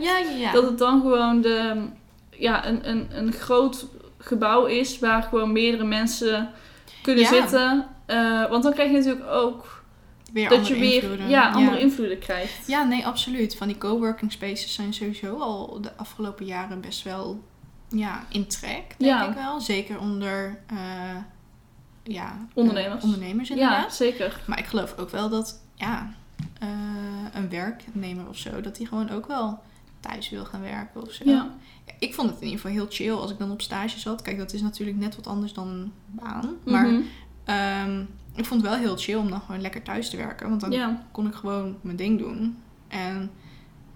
ja, ja. dat het dan gewoon de, ja, een, een, een groot gebouw is waar gewoon meerdere mensen kunnen zitten. Eh, want dan krijg je natuurlijk ook weer dat je weer invloeden. ja, andere invloeden krijgt. Ja, nee, absoluut. Van die coworking spaces zijn sowieso al de afgelopen jaren best wel ja, in trek, denk Ja. ik wel. Zeker onder eh, ja, Ondernemers. eh, ondernemers Ja, inderdaad. zeker. Maar ik geloof ook wel dat ja, eh, een werknemer of zo, dat die gewoon ook wel thuis wil gaan werken of zo. Ja. Ja, Ik vond het in ieder geval heel chill als ik dan op stage zat. Kijk, dat is natuurlijk net wat anders dan een baan. Maar Mhm. ehm, ik vond het wel heel chill om dan gewoon lekker thuis te werken. Want dan ja. kon ik gewoon mijn ding doen. En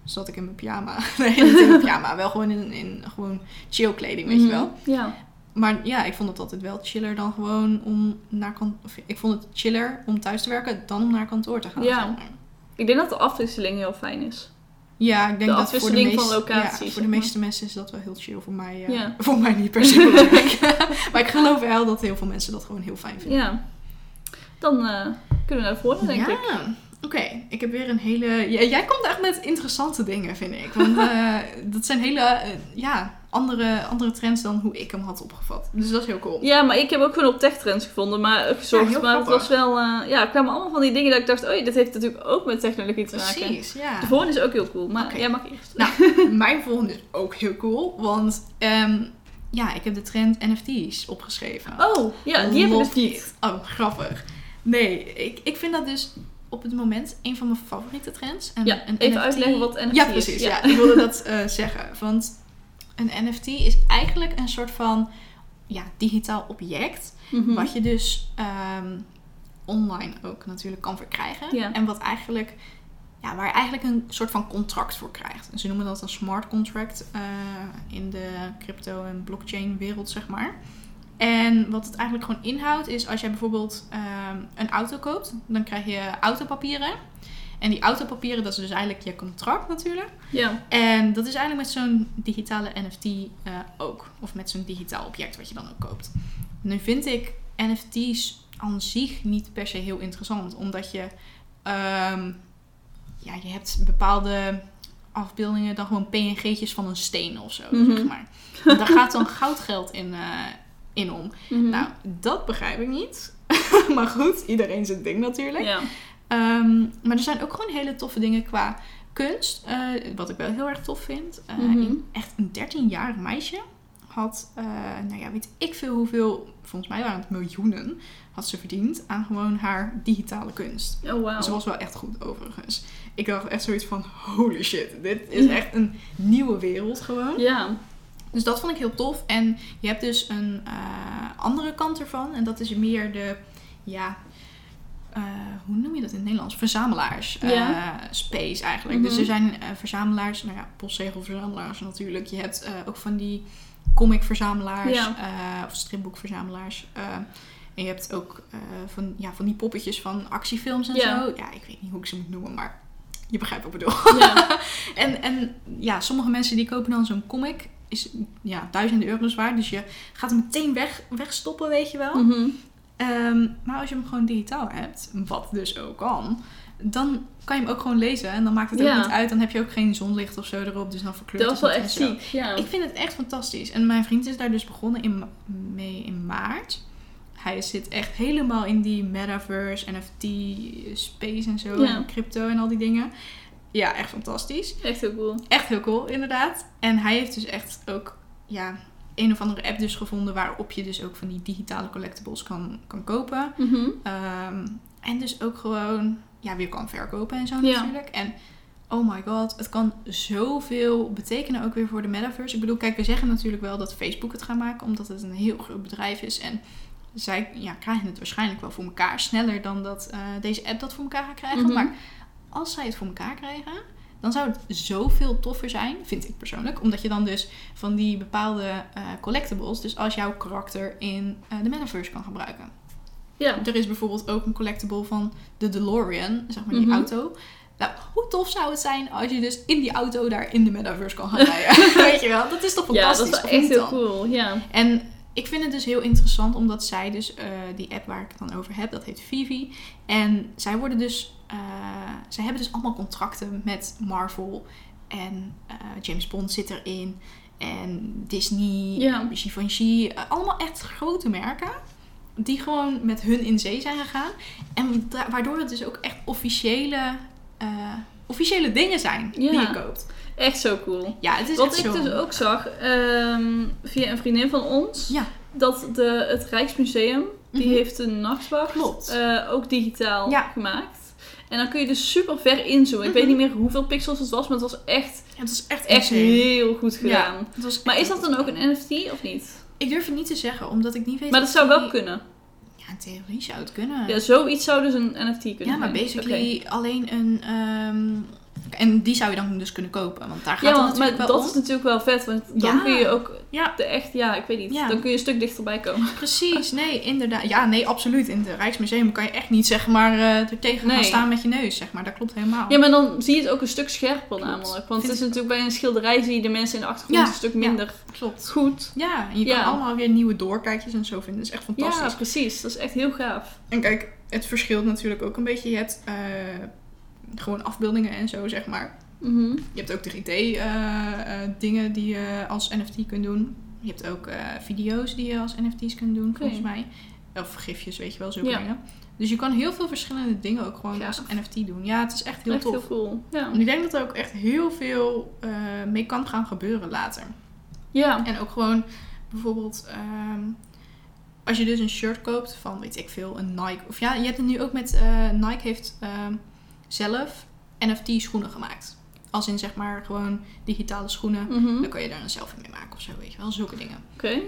zat ik in mijn pyjama. Nee, niet in mijn pyjama. Wel gewoon in, in gewoon chill kleding, weet je Mhm. wel. Ja. Maar ja, ik vond het altijd wel chiller dan gewoon om naar kantoor... Ik vond het chiller om thuis te werken dan om naar kantoor te gaan. Ja. zeg maar. Ik denk dat de afwisseling heel fijn is. Ja, ik denk De dat voor de, afwisseling meeste, van locaties, ja, voor de maar. meeste mensen is dat wel heel chill. Voor mij, eh, Ja. voor mij niet per se belangrijk. maar ik geloof wel dat heel veel mensen dat gewoon heel fijn vinden. Ja. Dan eh, kunnen we naar de volgende, denk ja. ik. Oké, ik heb weer een hele... Jij komt echt met interessante dingen, vind ik. Want eh, dat zijn hele eh, ja, andere, andere trends dan hoe ik hem had opgevat. Dus dat is heel cool. Ja, maar ik heb ook gewoon op techtrends gevonden, maar gezocht. maar het was wel... ja, er kwamen allemaal van die dingen dat ik dacht... Oh, dit heeft natuurlijk ook met technologie te maken. Precies, ja. De volgende is ook heel cool, maar jij mag eerst. Nou, mijn volgende is ook heel cool. Want ehm, ja, ik heb de trend NFT's opgeschreven. Oh, ja, die heb ik dus niet. Oh, grappig. Nee, ik, ik vind dat dus op het moment een van mijn favoriete trends. En Ja, even NFT uitleggen wat NFT ja, is. precies. Ja. Ja. ik wilde dat eh, zeggen. Want een NFT is eigenlijk een soort van ja, digitaal object. Mhm. Wat je dus ehm, online ook natuurlijk kan verkrijgen. Ja. En wat eigenlijk, ja, waar je eigenlijk een soort van contract voor krijgt. Ze noemen dat een smart contract eh, in de crypto- en blockchain wereld, zeg maar. En wat het eigenlijk gewoon inhoudt is als jij bijvoorbeeld ehm, een auto koopt, dan krijg je autopapieren. En die autopapieren, dat is dus eigenlijk je contract natuurlijk. Ja. En dat is eigenlijk met zo'n digitale NFT eh, ook. Of met zo'n digitaal object wat je dan ook koopt. Nu vind ik NFT's aan zich niet per se heel interessant. Omdat je... ehm, ja, je hebt bepaalde afbeeldingen dan gewoon PNG'tjes van een steen of zo, Mhm. zeg maar. En daar gaat dan goudgeld in, eh, in om. Mhm. Nou, dat begrijp ik niet. maar goed, iedereen zijn ding natuurlijk. ja. Ehm, maar er zijn ook gewoon hele toffe dingen qua kunst. eh, wat ik wel heel erg tof vind. Eh, Mhm. een- Echt een 13-jarig meisje had, eh, nou ja, weet ik veel hoeveel, volgens mij waren het miljoenen, had ze verdiend aan gewoon haar digitale kunst. Oh, wauw. Ze was wel echt goed overigens. Ik dacht echt zoiets van, holy shit, dit is echt een nieuwe wereld gewoon. Ja. Dus dat vond ik heel tof. En je hebt dus een eh, andere kant ervan. En dat is meer de, ja, eh, hoe noem je dat in het Nederlands? Verzamelaars eh, Ja. space eigenlijk. Mhm. Dus er zijn verzamelaars, nou ja, postzegelverzamelaars natuurlijk. Je hebt ook van die comicverzamelaars Ja. eh, of stripboekverzamelaars. en je hebt ook van, ja, van die poppetjes van actiefilms en Ja. zo. Ja, ik weet niet hoe ik ze moet noemen, maar je begrijpt wat ik bedoel. Ja. En, en ja, sommige mensen die kopen dan zo'n comic. Is ja, duizenden euro's waard. Dus je gaat hem meteen weg, wegstoppen, weet je wel. Mhm. Ehm, maar als je hem gewoon digitaal hebt, wat dus ook kan, dan kan je hem ook gewoon lezen. En dan maakt het ook Ja. niet uit. Dan heb je ook geen zonlicht of zo erop. Dus dan verkleurt Dat was het wel echt ziek. Ja. Ik vind het echt fantastisch. En mijn vriend is daar dus begonnen in, mee in maart. Hij zit echt helemaal in die metaverse, NFT, space en zo. Ja. En crypto en al die dingen. Ja, echt fantastisch. Echt heel cool. Echt heel cool, inderdaad. En hij heeft dus echt ook ja, een of andere app dus gevonden waarop je dus ook van die digitale collectibles kan, kan kopen. Mhm. Ehm, en dus ook gewoon ja, weer kan verkopen en zo Ja. natuurlijk. En oh my god, het kan zoveel betekenen ook weer voor de metaverse. Ik bedoel, kijk, we zeggen natuurlijk wel dat Facebook het gaat maken, omdat het een heel groot bedrijf is. En zij ja, krijgen het waarschijnlijk wel voor elkaar, sneller dan dat eh, deze app dat voor elkaar gaat krijgen. Mhm. Maar als zij het voor elkaar krijgen, dan zou het zoveel toffer zijn, vind ik persoonlijk. Omdat je dan dus van die bepaalde eh, collectibles, dus als jouw karakter in eh, de metaverse kan gebruiken. Ja. Er is bijvoorbeeld ook een collectible van de DeLorean, zeg maar die Mhm. auto. Nou, hoe tof zou het zijn als je dus in die auto daar in de metaverse kan gaan rijden? Weet je wel, dat is toch Ja, fantastisch? dat is echt heel dan? cool. Ja. En ik vind het dus heel interessant omdat zij dus, eh, die app waar ik het dan over heb, dat heet Vivi. En zij worden dus, eh, zij hebben dus allemaal contracten met Marvel. En eh, James Bond zit erin. En Disney, Ja. Givenchy. eh, allemaal echt grote merken. Die gewoon met hun in zee zijn gegaan. En waardoor het dus ook echt officiële, officiële dingen zijn die je koopt. Echt zo cool. Ja, het is Wat ik zo. dus ook zag ehm, via een vriendin van ons, Ja. dat de, het Rijksmuseum, die Mhm. heeft een nachtwacht Klopt. ook digitaal gemaakt. En dan kun je dus super ver inzoomen. Ik Mhm. weet niet meer hoeveel pixels het was, maar het was echt, Het is echt, echt insane. heel goed gedaan. Ja, het was Maar is dat dan ook een NFT of niet? Ik durf het niet te zeggen, omdat ik niet weet... Maar dat zou wel die- kunnen. Ja, in theorie zou het kunnen. Ja, zoiets zou dus een NFT kunnen Ja, maar zijn. basically alleen een... ehm, en die zou je dan dus kunnen kopen, want daar gaat Ja, het natuurlijk maar wel dat om. is natuurlijk wel vet, want dan Ja. kun je ook Ja, de echt, ja, ik weet niet, Ja. dan kun je een stuk dichterbij komen. precies. Nee, inderdaad. Ja, nee, absoluut. In het Rijksmuseum kan je echt niet, zeg maar, eh er tegen gaan staan met je neus, zeg maar. Dat klopt helemaal. Ja, maar dan zie je het ook een stuk scherper Klopt. namelijk. Want het is natuurlijk bij een schilderij zie je de mensen in de achtergrond een stuk minder Klopt. goed. Ja, en je kan allemaal weer nieuwe doorkijkjes en zo vinden. Dat is echt fantastisch. Ja, precies. Dat is echt heel gaaf. En kijk, het verschilt natuurlijk ook een beetje. Je hebt eh, gewoon afbeeldingen en zo, zeg maar. Mhm. Je hebt ook 3D-dingen die je als NFT kunt doen. Je hebt ook eh, video's die je als NFT's kunt doen, volgens mij. Of gifjes, weet je wel, zulke Ja. dingen. Dus je kan heel veel verschillende dingen ook gewoon als NFT doen. Ja, het is echt heel echt tof. heel cool. Ja. En ik denk dat er ook echt heel veel eh, mee kan gaan gebeuren later. Ja. En ook gewoon bijvoorbeeld... ehm, als je dus een shirt koopt van, weet ik veel, een Nike. Of ja, je hebt het nu ook met... eh, Nike heeft ehm, zelf NFT schoenen gemaakt. Als in zeg maar gewoon digitale schoenen. Mhm. Dan kan je daar een selfie mee maken of zo, weet je wel. Zulke dingen. Oké.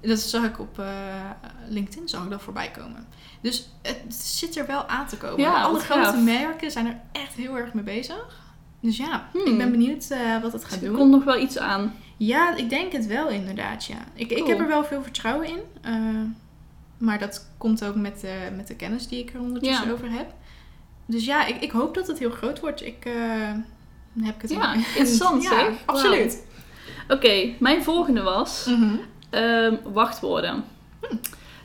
Dat zag ik op eh, LinkedIn, zag ik dat voorbij komen. Dus het zit er wel aan te komen. Ja, Alle grote gaaf. merken zijn er echt heel erg mee bezig. Dus ja, Hmm. ik ben benieuwd eh, wat het gaat Er doen. komt nog wel iets aan. Ja, ik denk het wel inderdaad, ja. Ik, ik heb er wel veel vertrouwen in. eh, maar dat komt ook met de, met de kennis die ik er ondertussen Ja. over heb. Dus ja, ik, ik hoop dat het heel groot wordt. Ik eh, heb ik het Ja, in- interessant, ja, zeg. absoluut. Oké, mijn volgende was Mhm. ehm, wachtwoorden.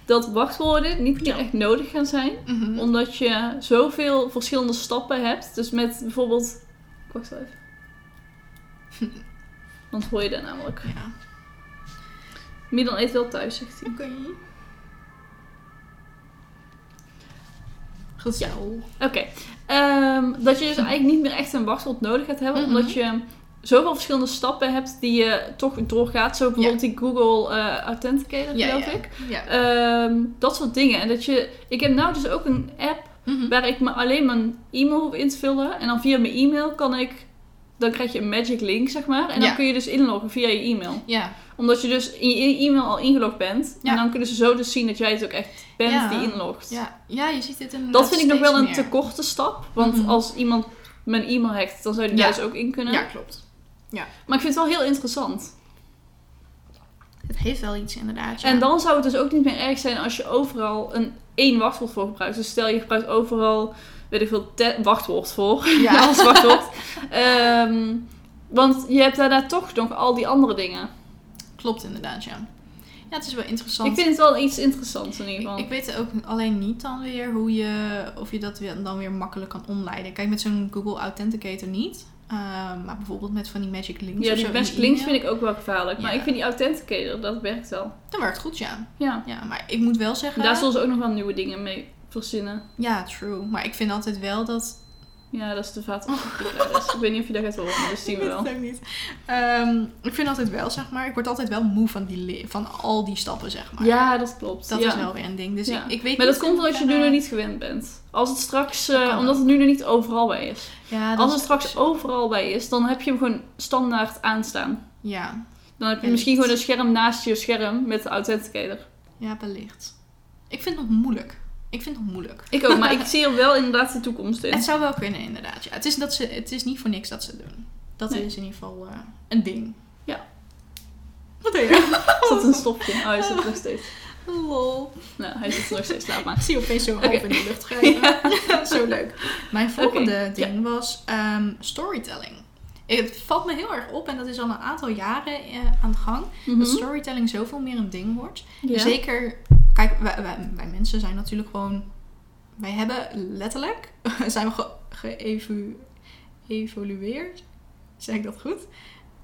Dat wachtwoorden niet meer Ja. echt nodig gaan zijn. Mhm. Omdat je zoveel verschillende stappen hebt. Dus met bijvoorbeeld... Ik wacht even. Want hoor je dat namelijk. Ja. Milan eet wel thuis, zegt hij. Oké. Goed Ja. zo. Oké. Ehm, dat je dus eigenlijk niet meer echt een wachtwoord nodig gaat hebben. Mhm. Omdat je zoveel verschillende stappen hebt die je toch doorgaat. Zo bijvoorbeeld die Google eh Authenticator, Ja, geloof ik. Ehm, dat soort dingen. En dat je... Ik heb nou dus ook een app Mhm. waar ik me alleen mijn e-mail hoef in te vullen. En dan via mijn e-mail kan ik... Dan krijg je een magic link, zeg maar. En dan Ja. kun je dus inloggen via je e-mail. Ja. Omdat je dus in je e-mail al ingelogd bent. Ja. En dan kunnen ze zo dus zien dat jij het ook echt bent Ja. die inlogt. Ja. ja, je ziet dit inderdaad Dat vind ik nog wel een te korte stap. Want Mhm. als iemand mijn e-mail hackt, dan zou die Ja. daar dus ook in kunnen. Ja, klopt. Maar ik vind het wel heel interessant. Het heeft wel iets inderdaad. Ja. En dan zou het dus ook niet meer erg zijn als je overal een één wachtwoord voor gebruikt. Dus stel je gebruikt overal, weet ik veel, wachtwoord voor. Ja. als wachtwoord. Ehm, want je hebt daarna toch nog al die andere dingen. Klopt inderdaad, ja. Ja, het is wel interessant. Ik vind het wel iets interessants in ieder Ik, geval. ik weet ook alleen niet dan weer hoe je, of je dat weer, dan weer makkelijk kan omleiden. Kijk, met zo'n Google Authenticator niet. Ehm, maar bijvoorbeeld met van die magic links ja, die je links vind ik ook wel gevaarlijk. Maar ik vind die Authenticator, dat werkt wel. Dat werkt goed, ja. Ja. Ja, maar ik moet wel zeggen... Daar zullen ze ook nog wel nieuwe dingen mee verzinnen. Ja, true. Maar ik vind altijd wel dat Ja, dat is de vaatwasser. Ik weet niet of je dat gaat horen, maar dat zien we wel. het ook niet. Ehm, ik vind altijd wel, zeg maar, ik word altijd wel moe van, die van al die stappen, zeg maar. Ja, dat klopt. Dat ja. is wel weer een ding. Dus Ja. ik, ik weet Maar dat komt omdat je nu nog eh, niet gewend bent. Als het straks, Dat eh, omdat het nu nog niet overal bij is. Ja, dat Als het is- straks overal bij is, dan heb je hem gewoon standaard aanstaan. Ja, Dan heb je misschien gewoon een scherm naast je scherm met de authenticator. ja, wellicht. Ik vind het nog moeilijk. Ik vind het moeilijk. Ik ook, maar ik zie er wel inderdaad de toekomst in. Het zou wel kunnen, inderdaad. Ja. Het, is dat ze, het is niet voor niks dat ze het doen. Dat Nee. is in ieder geval eh, een ding. Ja. Wat doe je? Is dat een stopje? Oh, hij zit nog steeds. Lol. Nou, hij zit nog steeds. Laat maar. Ik zie opeens zo Oké. in de lucht grijpen. zo leuk. Mijn volgende ding was ehm, storytelling. Het valt me heel erg op en dat is al een aantal jaren eh, aan de gang. Mhm. Dat storytelling zoveel meer een ding wordt. Ja. Zeker, kijk, wij, wij, wij mensen zijn natuurlijk gewoon... Wij hebben letterlijk, zijn we ge, geëvolueerd. Zeg ik dat goed?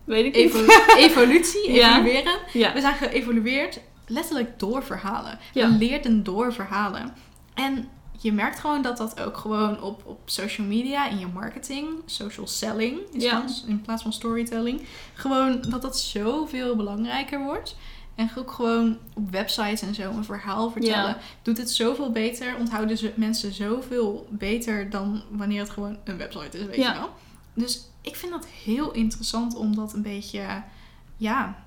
Weet ik niet. Evo- evolutie, Ja. evolueren. Ja. We zijn geëvolueerd letterlijk door verhalen. We leerden door verhalen. En je merkt gewoon dat dat ook gewoon op, op social media, in je marketing, social selling, is Ja. in plaats van storytelling, gewoon dat dat zoveel belangrijker wordt. En ook gewoon op websites en zo een verhaal vertellen. Ja. Doet het zoveel beter. Onthouden ze mensen zoveel beter dan wanneer het gewoon een website is, weet Ja. je wel. Dus ik vind dat heel interessant om dat een beetje, ja,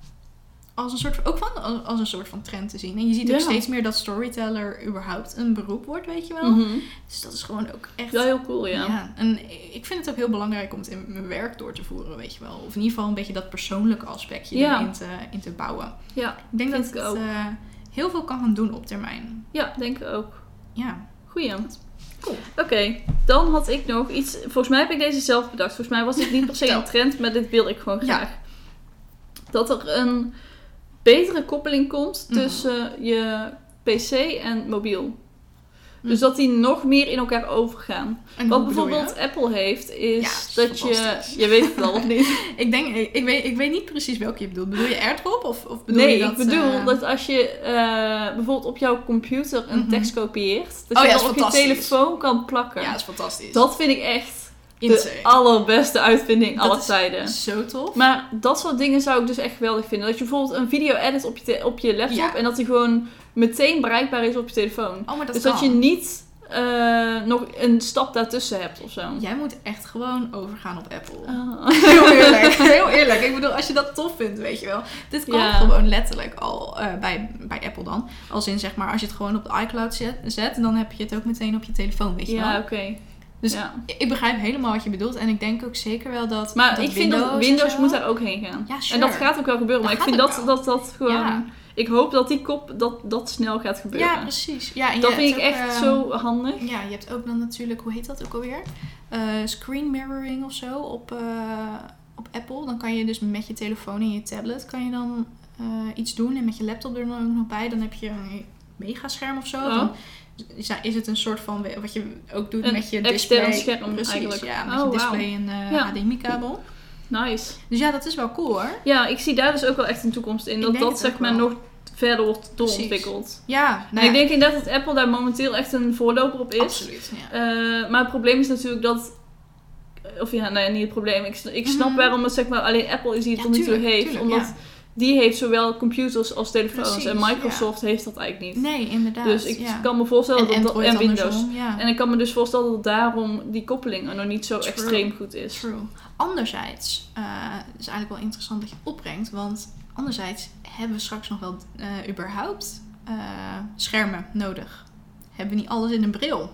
als een soort, ook van, als- een soort van trend te zien. En je ziet ook Ja. steeds meer dat storyteller überhaupt een beroep wordt, weet je wel. Mhm. Dus dat is gewoon ook echt... Wel heel cool, ja. en ik vind het ook heel belangrijk om het in mijn werk door te voeren, weet je wel. Of in ieder geval een beetje dat persoonlijke aspectje Ja. erin te, in te bouwen. Ja, Ik denk dat ik het ook. eh, heel veel kan gaan doen op termijn. ja denk ik ook. Ja. Goeie. Cool. Oké, dan had ik nog iets. Volgens mij heb ik deze zelf bedacht. Volgens mij was dit niet per se een trend, maar dit wil ik gewoon graag. Dat er een betere koppeling komt Mhm. tussen je PC en mobiel. Mhm. Dus dat die nog meer in elkaar overgaan. En Wat bijvoorbeeld Apple heeft, is Ja, dat je. Je weet het al of niet? Ik denk, ik, weet, ik weet niet precies welke je bedoelt. Bedoel je AirDrop of, of bedoel nee, je dat... ik bedoel eh, dat als je eh, bijvoorbeeld op jouw computer een Mhm. tekst kopieert, dat Oh je ja, dat op je telefoon kan plakken. Ja, dat is fantastisch. Dat vind ik echt de allerbeste uitvinding Dat aller is tijden. Zo tof. Maar dat soort dingen zou ik dus echt geweldig vinden. Dat je bijvoorbeeld een video edit op je, op je laptop Ja. en dat die gewoon meteen bereikbaar is op je telefoon. oh, maar dat dus kan. dat je niet eh, nog een stap daartussen hebt of zo. Jij moet echt gewoon overgaan op Apple. Ah. Heel eerlijk, heel eerlijk. Ik bedoel, als je dat tof vindt, weet je wel. Dit kan Ja. gewoon letterlijk al eh, bij, bij Apple dan. Als in, zeg maar, als je het gewoon op de iCloud zet, zet, dan heb je het ook meteen op je telefoon, weet je Ja, wel. oké. Dus ja. Ik begrijp helemaal wat je bedoelt. En ik denk ook zeker wel dat Maar dat ik vind dat Windows moet daar ook heen gaan. Ja, sure. En dat gaat ook wel gebeuren. Dat Maar ik vind dat, dat dat gewoon... Ja. Ik hoop dat die kop, dat dat snel gaat gebeuren. Ja, precies. Ja, en dat vind ik ook, echt eh, zo handig. Ja, je hebt ook dan natuurlijk, hoe heet dat ook alweer? Eh, screen mirroring of zo op, eh, op Apple. Dan kan je dus met je telefoon en je tablet kan je dan eh, iets doen. En met je laptop er dan ook nog bij. Dan heb je een megascherm of zo. Oh. Dan is, het een soort van, wat je ook doet Een met je display. scherm Precies, eigenlijk. ja. Met Oh, je display en eh, Ja. HDMI-kabel. Nice. Dus ja, dat is wel cool hoor. Ja, ik zie daar dus ook wel echt een toekomst in. Ik Dat dat zeg maar wel. nog verder wordt doorontwikkeld. Ja, nou ik ja, denk inderdaad dat Apple daar momenteel echt een voorloper op is. absoluut. Ja. Eh, maar het probleem is natuurlijk dat... Of ja, nee, niet het probleem. Ik, ik snap Mhm. waarom het zeg maar alleen Apple is die het Ja, tot nu toe heeft. tuurlijk, omdat. Die heeft zowel computers als telefoons. Precies, en Microsoft heeft dat eigenlijk niet. Nee, inderdaad. dus ik ja. kan me voorstellen en dat En Windows. andersom, ja. En ik kan me dus voorstellen dat daarom die koppeling er nog niet zo True. extreem goed is. True. Anderzijds uh, is eigenlijk wel interessant dat je opbrengt, want anderzijds hebben we straks nog wel uh, überhaupt uh, schermen nodig. Hebben we niet alles in een bril,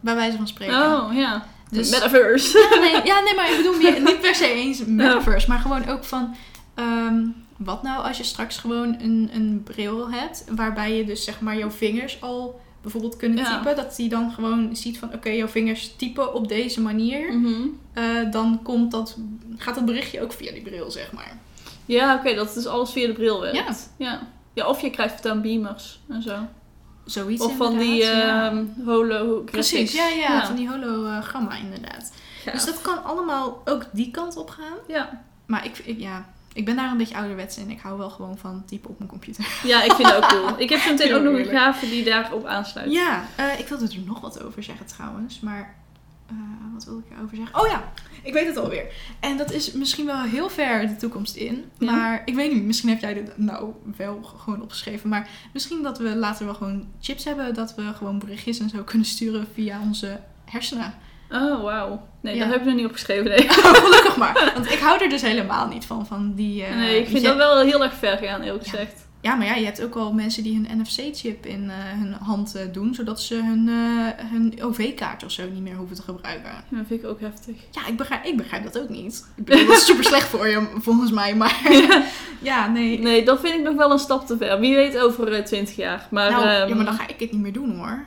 bij wijze van spreken. Oh, ja. Dus, Metaverse. Ja nee, ja, nee, maar ik bedoel niet per se eens metaverse, maar gewoon ook van... Um, wat nou als je straks gewoon een, een bril hebt, waarbij je dus zeg maar jouw vingers al bijvoorbeeld kunnen Ja. typen. Dat hij dan gewoon ziet van oké, jouw vingers typen op deze manier. Mhm. Uh, dan komt dat, gaat dat berichtje ook via die bril, zeg maar. Ja, oké, dat is alles via de bril werkt. Ja. ja. Ja, of je krijgt dan beamers en zo. Zoiets Of van die inderdaad, ja. ehm holo Precies, ja, ja, Ja. van die hologramma inderdaad. Ja. Dus dat kan allemaal ook die kant op gaan. ja. Maar ik, ik, ja, ik ben daar een beetje ouderwets in. Ik hou wel gewoon van typen op mijn computer. ja, ik vind dat ook cool. Ik heb zo meteen ook nog een gave die daarop aansluit. Ja, eh, ik wilde er nog wat over zeggen trouwens. Maar eh, wat wil ik erover zeggen? Oh ja, ik weet het alweer. En dat is misschien wel heel ver de toekomst in. Maar ik weet niet, misschien heb jij dit nou wel gewoon opgeschreven. Maar misschien dat we later wel gewoon chips hebben. Dat we gewoon berichtjes en zo kunnen sturen via onze hersenen. Oh, wauw. Nee, Ja. dat heb ik nog niet opgeschreven, nee. Gelukkig maar. Want ik hou er dus helemaal niet van. van die, eh, nee, ik vind dat wel heel erg ver gaan, eerlijk Ja. gezegd. Ja, maar ja, je hebt ook wel mensen die hun NFC-chip in eh, hun hand eh, doen. Zodat ze hun, hun OV-kaart of zo niet meer hoeven te gebruiken. Ja, dat vind ik ook heftig. Ja, ik begrijp, ik begrijp dat ook niet. Ik bedoel, dat is super slecht voor je, volgens mij. Maar ja, nee. Nee, dat vind ik nog wel een stap te ver. Wie weet over 20 jaar. Maar, nou, ehm, ja, maar dan ga ik het niet meer doen hoor.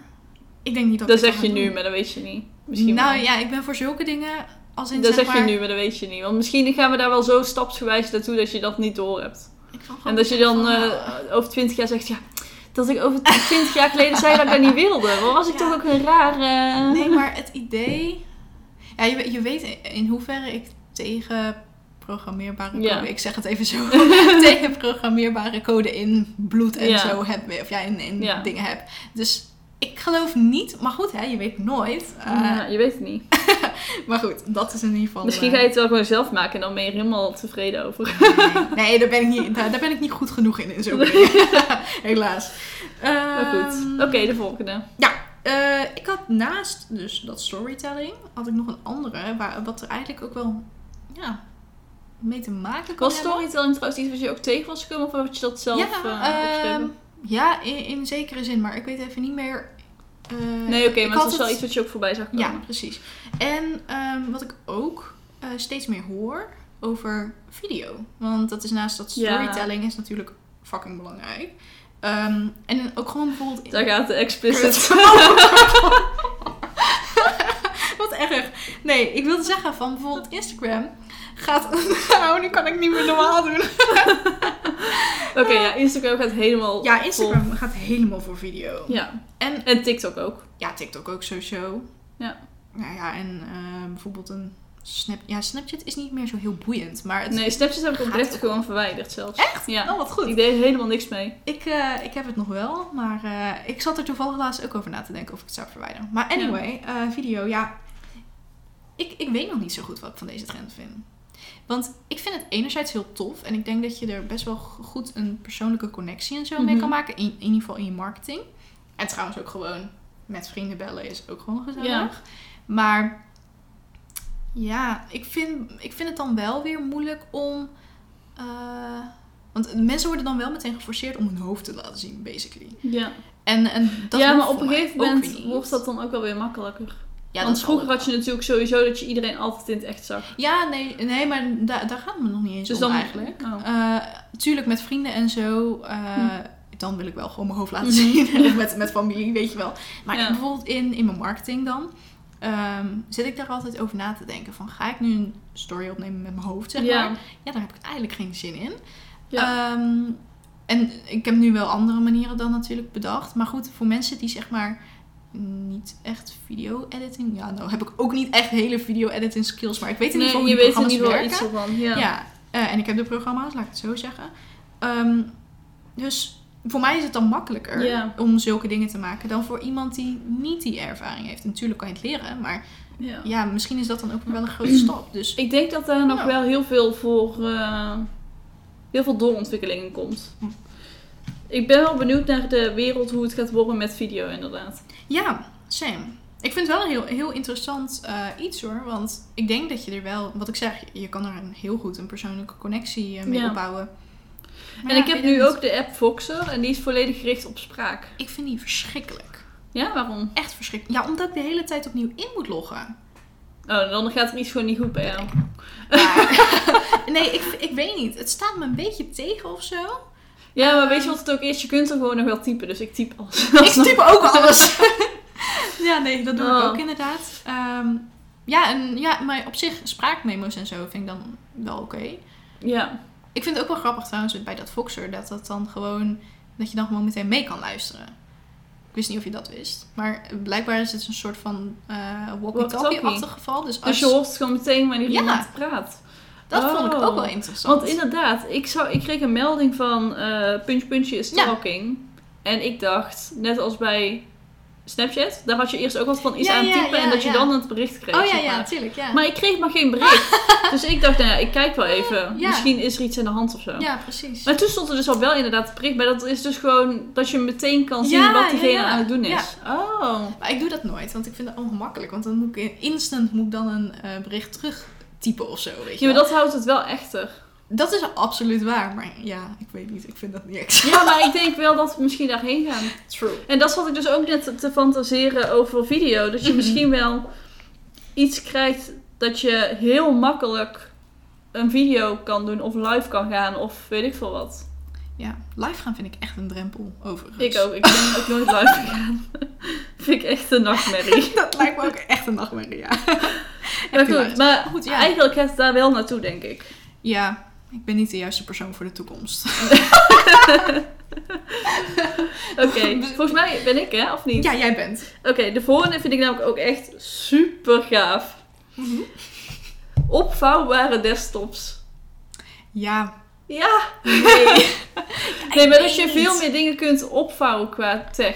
Ik denk niet dat dat zeg je nu, maar dat weet je niet. Misschien nou wel. ja, ik ben voor zulke dingen als in Dat zeg zeg maar, je nu, maar dat weet je niet. Want misschien gaan we daar wel zo stapsgewijs naartoe dat je dat niet door hebt. En dat je dan van, eh, over 20 jaar zegt, ja, dat ik over 20 jaar geleden zei dat ik dat niet wilde. Was ik Ja. toch ook een rare... Nee, maar het idee... Ja, je, weet- je weet in- hoeverre ik tegen programmeerbare code... Ja. Ik zeg het even zo. tegen programmeerbare code in bloed en Ja. zo heb. Of ja, in, dingen heb. Dus ik geloof niet... Maar goed, hè, je weet nooit. Eh, Ja, je weet het niet. Maar goed, dat is in ieder geval... Misschien eh, ga je het wel gewoon zelf maken en dan ben je er helemaal tevreden over. Nee, nee, daar, ben ik niet, daar, daar ben ik niet goed genoeg in. in dingen. Helaas. Maar goed. Ehm, Oké, de volgende. Eh, ik had naast dus dat storytelling, had ik nog een andere, waar, wat er eigenlijk ook wel ja, mee te maken kan Was hebben. storytelling trouwens iets wat je ook tegen was gekomen of had je dat zelf ja? Ja in, in zekere zin, maar ik weet even niet meer. eh, Nee, oké, ik maar het was wel iets wat je ook voorbij zag komen. Ja, precies. En ehm, wat ik ook eh, steeds meer hoor over video. Want dat is naast dat Ja. storytelling is natuurlijk fucking belangrijk. Ehm, en ook gewoon bijvoorbeeld... Daar gaat de explicit. Wat erg. Nee, ik wilde zeggen van bijvoorbeeld Instagram gaat... Nou, nu kan ik niet meer normaal doen. Oké, ja, Instagram gaat helemaal Ja. Instagram gaat helemaal voor video. Ja, En en TikTok ook. ja, TikTok ook sowieso. Ja. Nou ja, en eh, bijvoorbeeld een Snap... Ja, Snapchat is niet meer zo heel boeiend, maar het... Nee, Snapchat heb ik oprecht gewoon verwijderd zelfs. Echt? Ja. Oh, wat goed. Ik deed helemaal niks mee. Ik, eh, ik heb het nog wel, maar eh, ik zat er toevallig laatst ook over na te denken of ik het zou verwijderen. Maar anyway, video, ja. Ik, ik weet nog niet zo goed wat ik van deze trend vind. Want ik vind het enerzijds heel tof en ik denk dat je er best wel goed een persoonlijke connectie en zo mee Mhm. kan maken. In, in ieder geval in je marketing. En trouwens ook gewoon met vrienden bellen is ook gewoon gezellig. Ja. Maar ja, ik vind, ik vind het dan wel weer moeilijk om... eh, want mensen worden dan wel meteen geforceerd om hun hoofd te laten zien, basically. Ja, En, en dat ja maar op een gegeven moment wordt dat dan ook wel weer makkelijker. Ja, Want vroeger had je natuurlijk sowieso dat je iedereen altijd in het echt zag. Ja, nee, nee maar da- daar gaat het me nog niet eens Dus om dan eigenlijk. Oh. Eh, tuurlijk, met vrienden en zo... eh, Dan wil ik wel gewoon mijn hoofd laten Mhm. zien. of met, met familie, weet je wel. Maar Ja. bijvoorbeeld in, in mijn marketing dan... ehm, zit ik daar altijd over na te denken. Van, ga ik nu een story opnemen met mijn hoofd, zeg Ja. maar? Ja, daar heb ik eigenlijk geen zin in. Ja. Ehm, en ik heb nu wel andere manieren dan natuurlijk bedacht. Maar goed, voor mensen die zeg maar niet echt video-editing... Ja, nou heb ik ook niet echt hele video-editing skills. Maar ik weet in ieder geval hoe die weet er programma's niet werken. iets ervan. Ja. Ja, eh, en ik heb de programma's, laat ik het zo zeggen. Ehm, dus voor mij is het dan makkelijker om zulke dingen te maken dan voor iemand die niet die ervaring heeft. Natuurlijk kan je het leren, maar Ja. ja, misschien is dat dan ook wel een grote stap. Dus Ik denk dat daar nog wel heel veel voor... eh, heel veel doorontwikkeling in komt. Ik ben wel benieuwd naar de wereld, hoe het gaat worden met video inderdaad. ja, same. Ik vind het wel een heel, heel interessant eh, iets hoor. Want ik denk dat je er wel, wat ik zeg, je kan er een heel goed een persoonlijke connectie eh, mee Ja. opbouwen. Maar en ja, ik heb nu niet. ook de app Voxer en die is volledig gericht op spraak. Ik vind die verschrikkelijk. Ja, waarom? Echt verschrikkelijk. Ja, omdat ik de hele tijd opnieuw in moet loggen. Oh, dan gaat er iets gewoon niet goed bij jou. Maar- nee, ik, ik weet niet. Het staat me een beetje tegen of zo. Ja, maar weet je wat het ook is? Je kunt er gewoon nog wel typen, dus ik typ alles. Ik type ook alles. ja, nee, dat doe ik Oh. ook inderdaad. Ehm, ja, en, ja, maar op zich spraakmemo's en zo vind ik dan wel oké. Ja, Ik vind het ook wel grappig trouwens bij dat Foxer, dat dat dan gewoon, dat je dan gewoon meteen mee kan luisteren. Ik wist niet of je dat wist. Maar blijkbaar is het een soort van eh walkie-talkie-achtig geval. Dus, als, dus je hoort gewoon meteen wanneer Ja. iemand praat. Dat vond ik Oh. ook wel interessant. Want inderdaad, ik, zou, ik kreeg een melding van eh puntje puntje is Ja. stalking. En ik dacht, net als bij Snapchat, daar had je eerst ook wat van iets Ja, aan ja, typen en dat je dan het bericht kreeg. Oh ja, maar. natuurlijk. Ja. Maar ik kreeg maar geen bericht. dus ik dacht, nou ja, ik kijk wel even. Misschien is er iets aan de hand of zo. ja, precies. Maar toen stond er dus al wel inderdaad het bericht bij. Dat is dus gewoon dat je meteen kan zien wat diegene aan het doen is. Oh. Maar ik doe dat nooit, want ik vind het ongemakkelijk. Want dan moet ik instant moet ik dan een eh, bericht terug typen of zo, weet je Ja, maar dat houdt het wel echter. Dat is absoluut waar, maar ja, ik weet niet. Ik vind dat niet echt Ja, maar ik denk wel dat we misschien daarheen gaan. true. En dat zat ik dus ook net te fantaseren over video. Dat je Mhm. misschien wel iets krijgt dat je heel makkelijk een video kan doen of live kan gaan of weet ik veel wat. Ja, live gaan vind ik echt een drempel, overigens. Ik ook. Ik ben ook nooit live gegaan. vind ik echt een nachtmerrie. dat lijkt me ook echt een nachtmerrie, ja. Maar goed, maar Goed, ja. eigenlijk gaat het daar wel naartoe, denk ik. Ja, ik ben niet de juiste persoon voor de toekomst. Oké, volgens mij ben ik hè, of niet? Ja, jij bent. Oké, de volgende vind ik namelijk ook echt super gaaf. Opvouwbare desktops. Ja. Ja, Nee. nee, maar dat je veel meer dingen kunt opvouwen qua tech.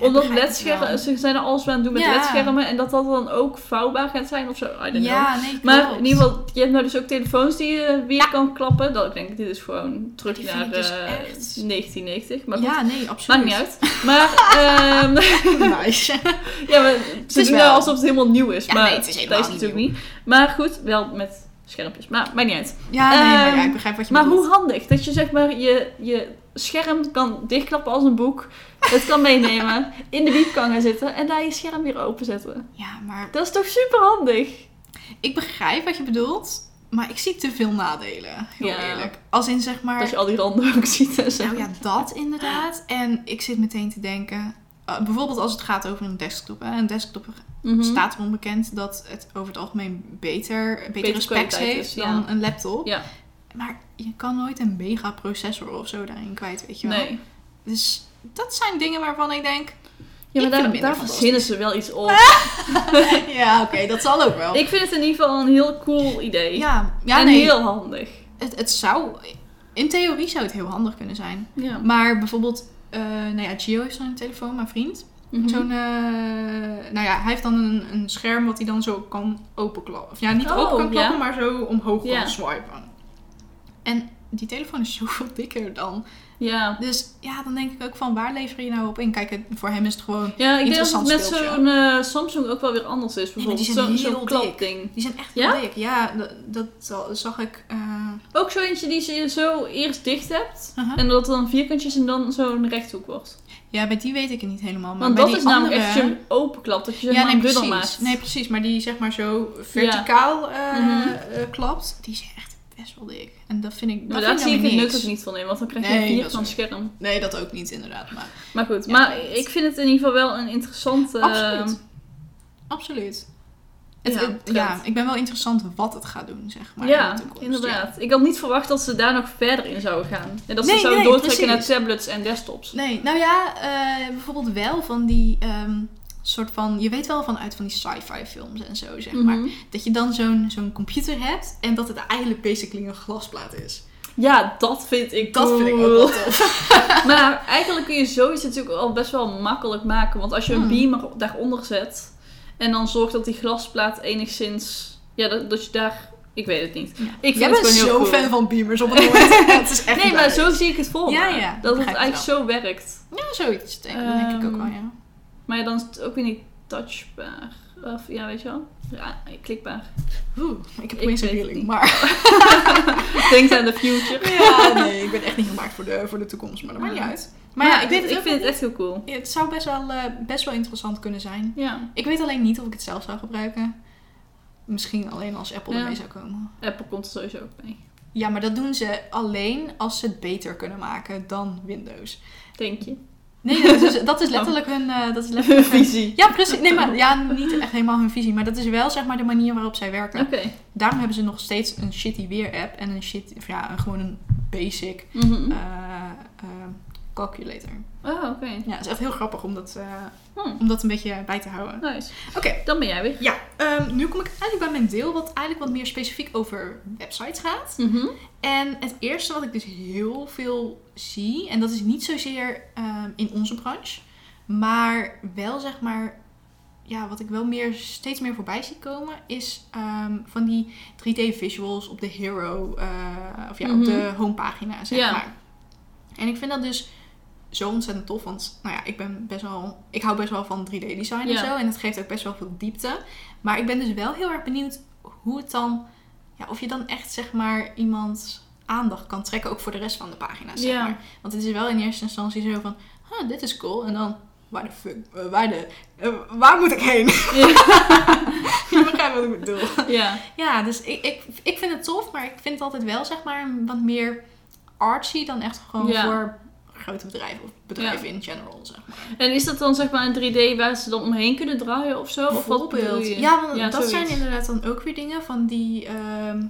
Omdat het ledschermen, ze zijn er alles aan het doen met Ja. ledschermen en dat dat dan ook vouwbaar gaat zijn of zo. I don't know. Ja, nee, Maar in ieder geval, je hebt nou dus ook telefoons die je weer kan klappen. Dat, ik denk, dit is gewoon terug Die naar dus eh, echt- 1990. Maar goed, Ja, nee, absoluut. maakt niet uit. Maar, ehm, nice. ja, maar ze is doen nou alsof het helemaal nieuw is. Maar nee, het is helemaal dat is natuurlijk niet. Maar goed, wel met schermpjes. Maar maakt niet uit. Ja, nee, maar ja, Ehm, ik begrijp wat je Maar hoe handig dat je zeg maar je, je scherm kan dichtklappen als een boek. Het kan meenemen, in de wiep kan gaan zitten en daar je scherm weer openzetten. Ja, maar Dat is toch super handig? ik begrijp wat je bedoelt, maar ik zie te veel nadelen, heel Ja. eerlijk. Als in zeg maar... Dat je al die randen ook ziet en zo. Nou ja, dat inderdaad. En ik zit meteen te denken... eh, bijvoorbeeld als het gaat over een desktop. Hè. Een desktop Mhm. staat erom bekend dat het over het algemeen beter, betere Betere specs heeft is, dan ja. een laptop. Ja, Maar je kan nooit een mega processor of zo daarin kwijt, weet je wel. nee. Dus dat zijn dingen waarvan ik denk... Ja, maar daar, daar verzinnen ze wel iets op. ja, oké, dat zal ook wel. Ik vind het in ieder geval een heel cool idee. ja, ja en nee. heel handig. Het, het zou... In theorie zou het heel handig kunnen zijn. Ja. Maar bijvoorbeeld... eh nou ja, Gio heeft zo'n telefoon, mijn vriend. Mhm. Zo'n, eh, nou ja, hij heeft dan een, een scherm wat hij dan zo kan openklappen. Of ja, niet Oh, open kan klappen, ja. maar zo omhoog kan swipen. En die telefoon is zoveel dikker dan. Ja. Dus ja, dan denk ik ook van waar lever je nou op in? Kijk, voor hem is het gewoon... Ja, ik denk dat het Interessant met zo'n eh, Samsung ook wel weer anders is. Bijvoorbeeld zijn zo'n dik. klapding. Die zijn echt Ja? dik. Ja, dat, zag ik... eh, Ook zo eentje die je zo eerst dicht hebt. En dat dan vierkantjes en dan zo'n rechthoek wordt. Ja, bij die weet ik het niet helemaal. Maar Want bij dat die is namelijk andere... echt je hem openklapt. Dat je zeg ja, nee, precies. maakt. Nee, precies. Maar die zeg maar zo verticaal eh, Mhm. klapt, die is echt best wel dik. En dat vind ik. Dat maar daar zie ik het nut ook niet van in. Want dan krijg je Nee, vierkant is scherm. Nee, dat ook niet inderdaad. Maar Maar goed. Ja, maar ik vind het in ieder geval wel een interessante... absoluut. Absoluut. Het, ja, het- ja, ik ben wel interessant wat het gaat doen, zeg maar. ja, in de toekomst. inderdaad. Ik had niet verwacht dat ze daar nog verder in zouden gaan. En dat ze zouden nee, doortrekken precies. naar tablets en desktops. Nee, nou ja, eh, bijvoorbeeld wel van die ehm, soort van. Je weet wel vanuit van die sci-fi films en zo, zeg maar. Mhm. Dat je dan zo'n zo'n computer hebt en dat het eigenlijk basically een glasplaat is. Ja, dat vind ik Dat vind ik ook cool. wel tof. Maar eigenlijk kun je zoiets natuurlijk al best wel makkelijk maken. Want als je een Hmm. beamer daaronder zet en dan zorgt dat die glasplaat enigszins. Ja, dat, dat je daar. Ik weet het niet. Ik Jij bent heel zo cool. fan van beamers op het moment. het is echt Nee, maar zo zie ik het voor. Ja, ja, Dat het eigenlijk zo werkt. Ja, zoiets. denk- Dat denk ik ook wel, Ehm, ja. Maar ja, dan is het ook weer niet touchbaar. Of ja, weet je wel? Ja, klikbaar. Oeh, ik heb opeens een feeling, maar... Denk aan de future. ja, nee, ik ben echt niet gemaakt voor de, voor de toekomst, maar dat maakt niet Ja. uit. Maar ja, ik weet het ik vind het echt heel cool. Het zou best wel, eh, best wel interessant kunnen zijn. Ja. Ik weet alleen niet of ik het zelf zou gebruiken. Misschien alleen als Apple Ja. ermee zou komen. Apple komt er sowieso ook mee. Ja, maar dat doen ze alleen als ze het beter kunnen maken dan Windows. Denk je? Nee, dat is, dat is letterlijk hun... eh, dat is letterlijk hun- Visie. Ja, precies. Nee, maar ja, niet echt helemaal hun visie. Maar dat is wel zeg maar de manier waarop zij werken. Daarom hebben ze nog steeds een shitty weer-app en een shit, ja, een- gewoon een basic eh, calculator. Oh, oké. Ja, het is echt heel grappig om dat, eh, Hm, om dat een beetje bij te houden. nice. Oké. Dan ben jij weer. Ja, ehm, nu kom ik eigenlijk bij mijn deel wat eigenlijk wat meer specifiek over websites gaat. Mhm. En het eerste wat ik dus heel veel zie, en dat is niet zozeer ehm, in onze branche, Maar wel zeg maar, ja, wat ik wel meer, steeds meer voorbij zie komen, is ehm, van die 3D visuals op de hero, eh, of ja, op de homepagina, zeg maar. En ik vind dat dus zo ontzettend tof, want nou ja, ik ben best wel, ik hou best wel van 3D design en Ja. zo. En het geeft ook best wel veel diepte. Maar ik ben dus wel heel erg benieuwd hoe het dan, ja, of je dan echt zeg maar iemand aandacht kan trekken, ook voor de rest van de pagina, zeg Ja. maar. Want het is wel in eerste instantie zo van, huh, dit is cool. En dan, waar de fuck, eh, waar de, eh, waar moet ik heen? je begrijpt wat ik bedoel. Ja. Ja, dus ik, ik, ik vind het tof, maar ik vind het altijd wel, zeg maar, wat meer artsy dan echt gewoon Ja. voor grote bedrijven of bedrijven in general, zeg maar. En is dat dan zeg maar een 3D waar ze dan omheen kunnen draaien of zo? Of wat je? Ja, want Ja, dat zoiets. zijn inderdaad dan ook weer dingen van die ehm,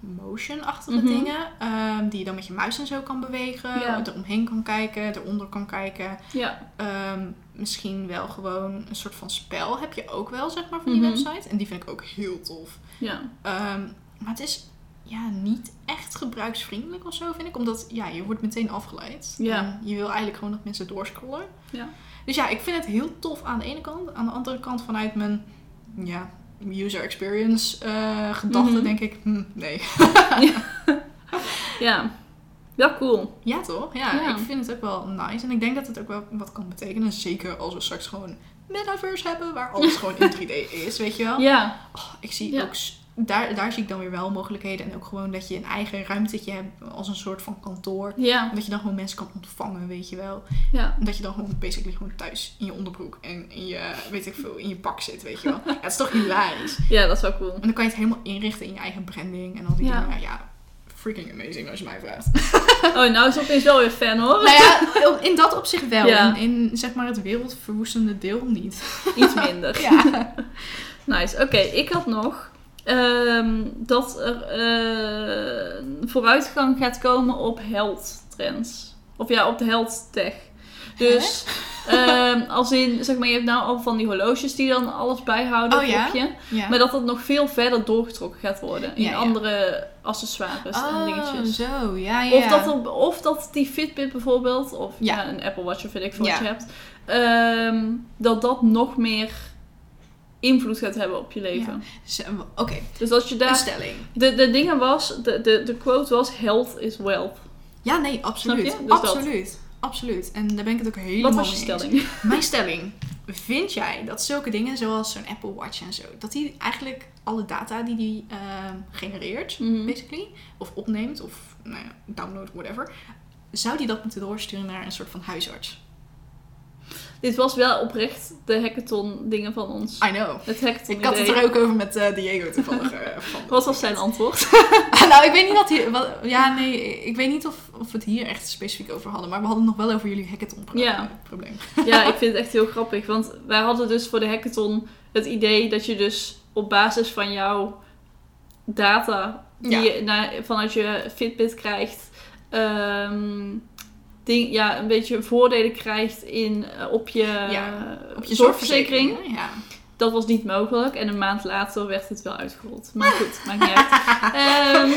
motion-achtige Mhm. dingen. ehm, die je dan met je muis en zo kan bewegen. Ja. Er omheen kan kijken, eronder kan kijken. Ja. Ehm, misschien wel gewoon een soort van spel heb je ook wel, zeg maar, van die Mhm. website. En die vind ik ook heel tof. Ja. Maar het is ja, niet echt gebruiksvriendelijk of zo, vind ik. Omdat ja, je wordt meteen afgeleid. Ja. En je wil eigenlijk gewoon dat mensen doorscrollen. Ja. Dus ja, ik vind het heel tof aan de ene kant. Aan de andere kant vanuit mijn ja, user experience eh gedachte Mhm. denk ik, hm, nee. Ja. Ja, cool. Ja toch? Ja, Ja. ik vind het ook wel nice. En ik denk dat het ook wel wat kan betekenen. Zeker als we straks gewoon metaverse hebben, waar alles gewoon in 3D is, weet je wel. Ja. Oh, ik zie Ja. ook, daar, daar zie ik dan weer wel mogelijkheden. En ook gewoon dat je een eigen ruimtetje hebt als een soort van kantoor. Ja. Dat je dan gewoon mensen kan ontvangen, weet je wel. Ja. Dat je dan gewoon basically gewoon thuis in je onderbroek en in je, weet ik veel, in je pak zit, weet je wel. Ja, het is toch hilarisch. Ja, dat is wel cool. En dan kan je het helemaal inrichten in je eigen branding en al die Ja. dingen. Ja, freaking amazing als je mij vraagt. Oh, nou is opeens wel weer fan hoor. nou ja, in dat opzicht wel. Ja. In, in zeg maar het wereldverwoestende deel niet. Iets minder. Ja. Nice. Oké, ik had nog ehm, dat er eh, vooruitgang gaat komen op health trends. Of ja, op de health tech. Dus ehm, als in, zeg maar, je hebt nou al van die horloges die dan alles bijhouden Oh ja? op je. ja. Maar dat het nog veel verder doorgetrokken gaat worden in Ja, andere accessoires en oh, dingetjes. zo. Ja, ja. Of dat, er, of dat die Fitbit bijvoorbeeld, of Ja. een Apple Watch of weet ik veel wat je hebt, ehm, dat dat nog meer invloed gaat hebben op je leven. Zo, Oké, Dus als je een daar... stelling. De, de dingen was, de, de, de quote was, health is wealth. Ja, nee, absoluut. Dus dat. absoluut. Absoluut. En daar ben ik het ook helemaal Wat was je mee eens. stelling? Mijn stelling. Vind jij dat zulke dingen zoals zo'n Apple Watch en zo, dat die eigenlijk alle data die die ehm, genereert, Mhm. basically, of opneemt, of nou ja, download, whatever, zou die dat moeten doorsturen naar een soort van huisarts? Dit was wel oprecht de hackathon dingen van ons. I know. Het hackathon Ik had het er ook over met eh, Diego toevallig. eh, van. Wat was zijn antwoord? nou, ik weet niet wat hier. Wat, ja, nee, ik weet niet of, of we het hier echt specifiek over hadden. Maar we hadden het nog wel over jullie hackathon pro- Ja. probleem. Ja, ik vind het echt heel grappig. Want wij hadden dus voor de hackathon het idee dat je dus op basis van jouw data die Ja. je naar, vanuit je Fitbit krijgt, ehm, ding, ja, een beetje voordelen krijgt in, eh, op je, Ja, Op je zorgverzekering. zorgverzekering. Ja. Dat was niet mogelijk en een maand later werd het wel uitgerold. Maar goed, maakt niet uit. Ehm,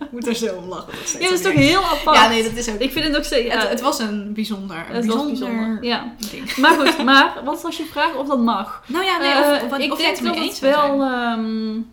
Ik moet er zo om lachen. ja, dat is toch heel apart. Ja, nee, dat is ook. Ik vind het ook steeds... Ja, het, het was een bijzonder, een het was bijzonder, bijzonder. Ja. ding. Maar goed, maar wat was je vraag of dat mag? Nou ja, nee, Eh, of, of, ik of jij denk dat het wel. zijn.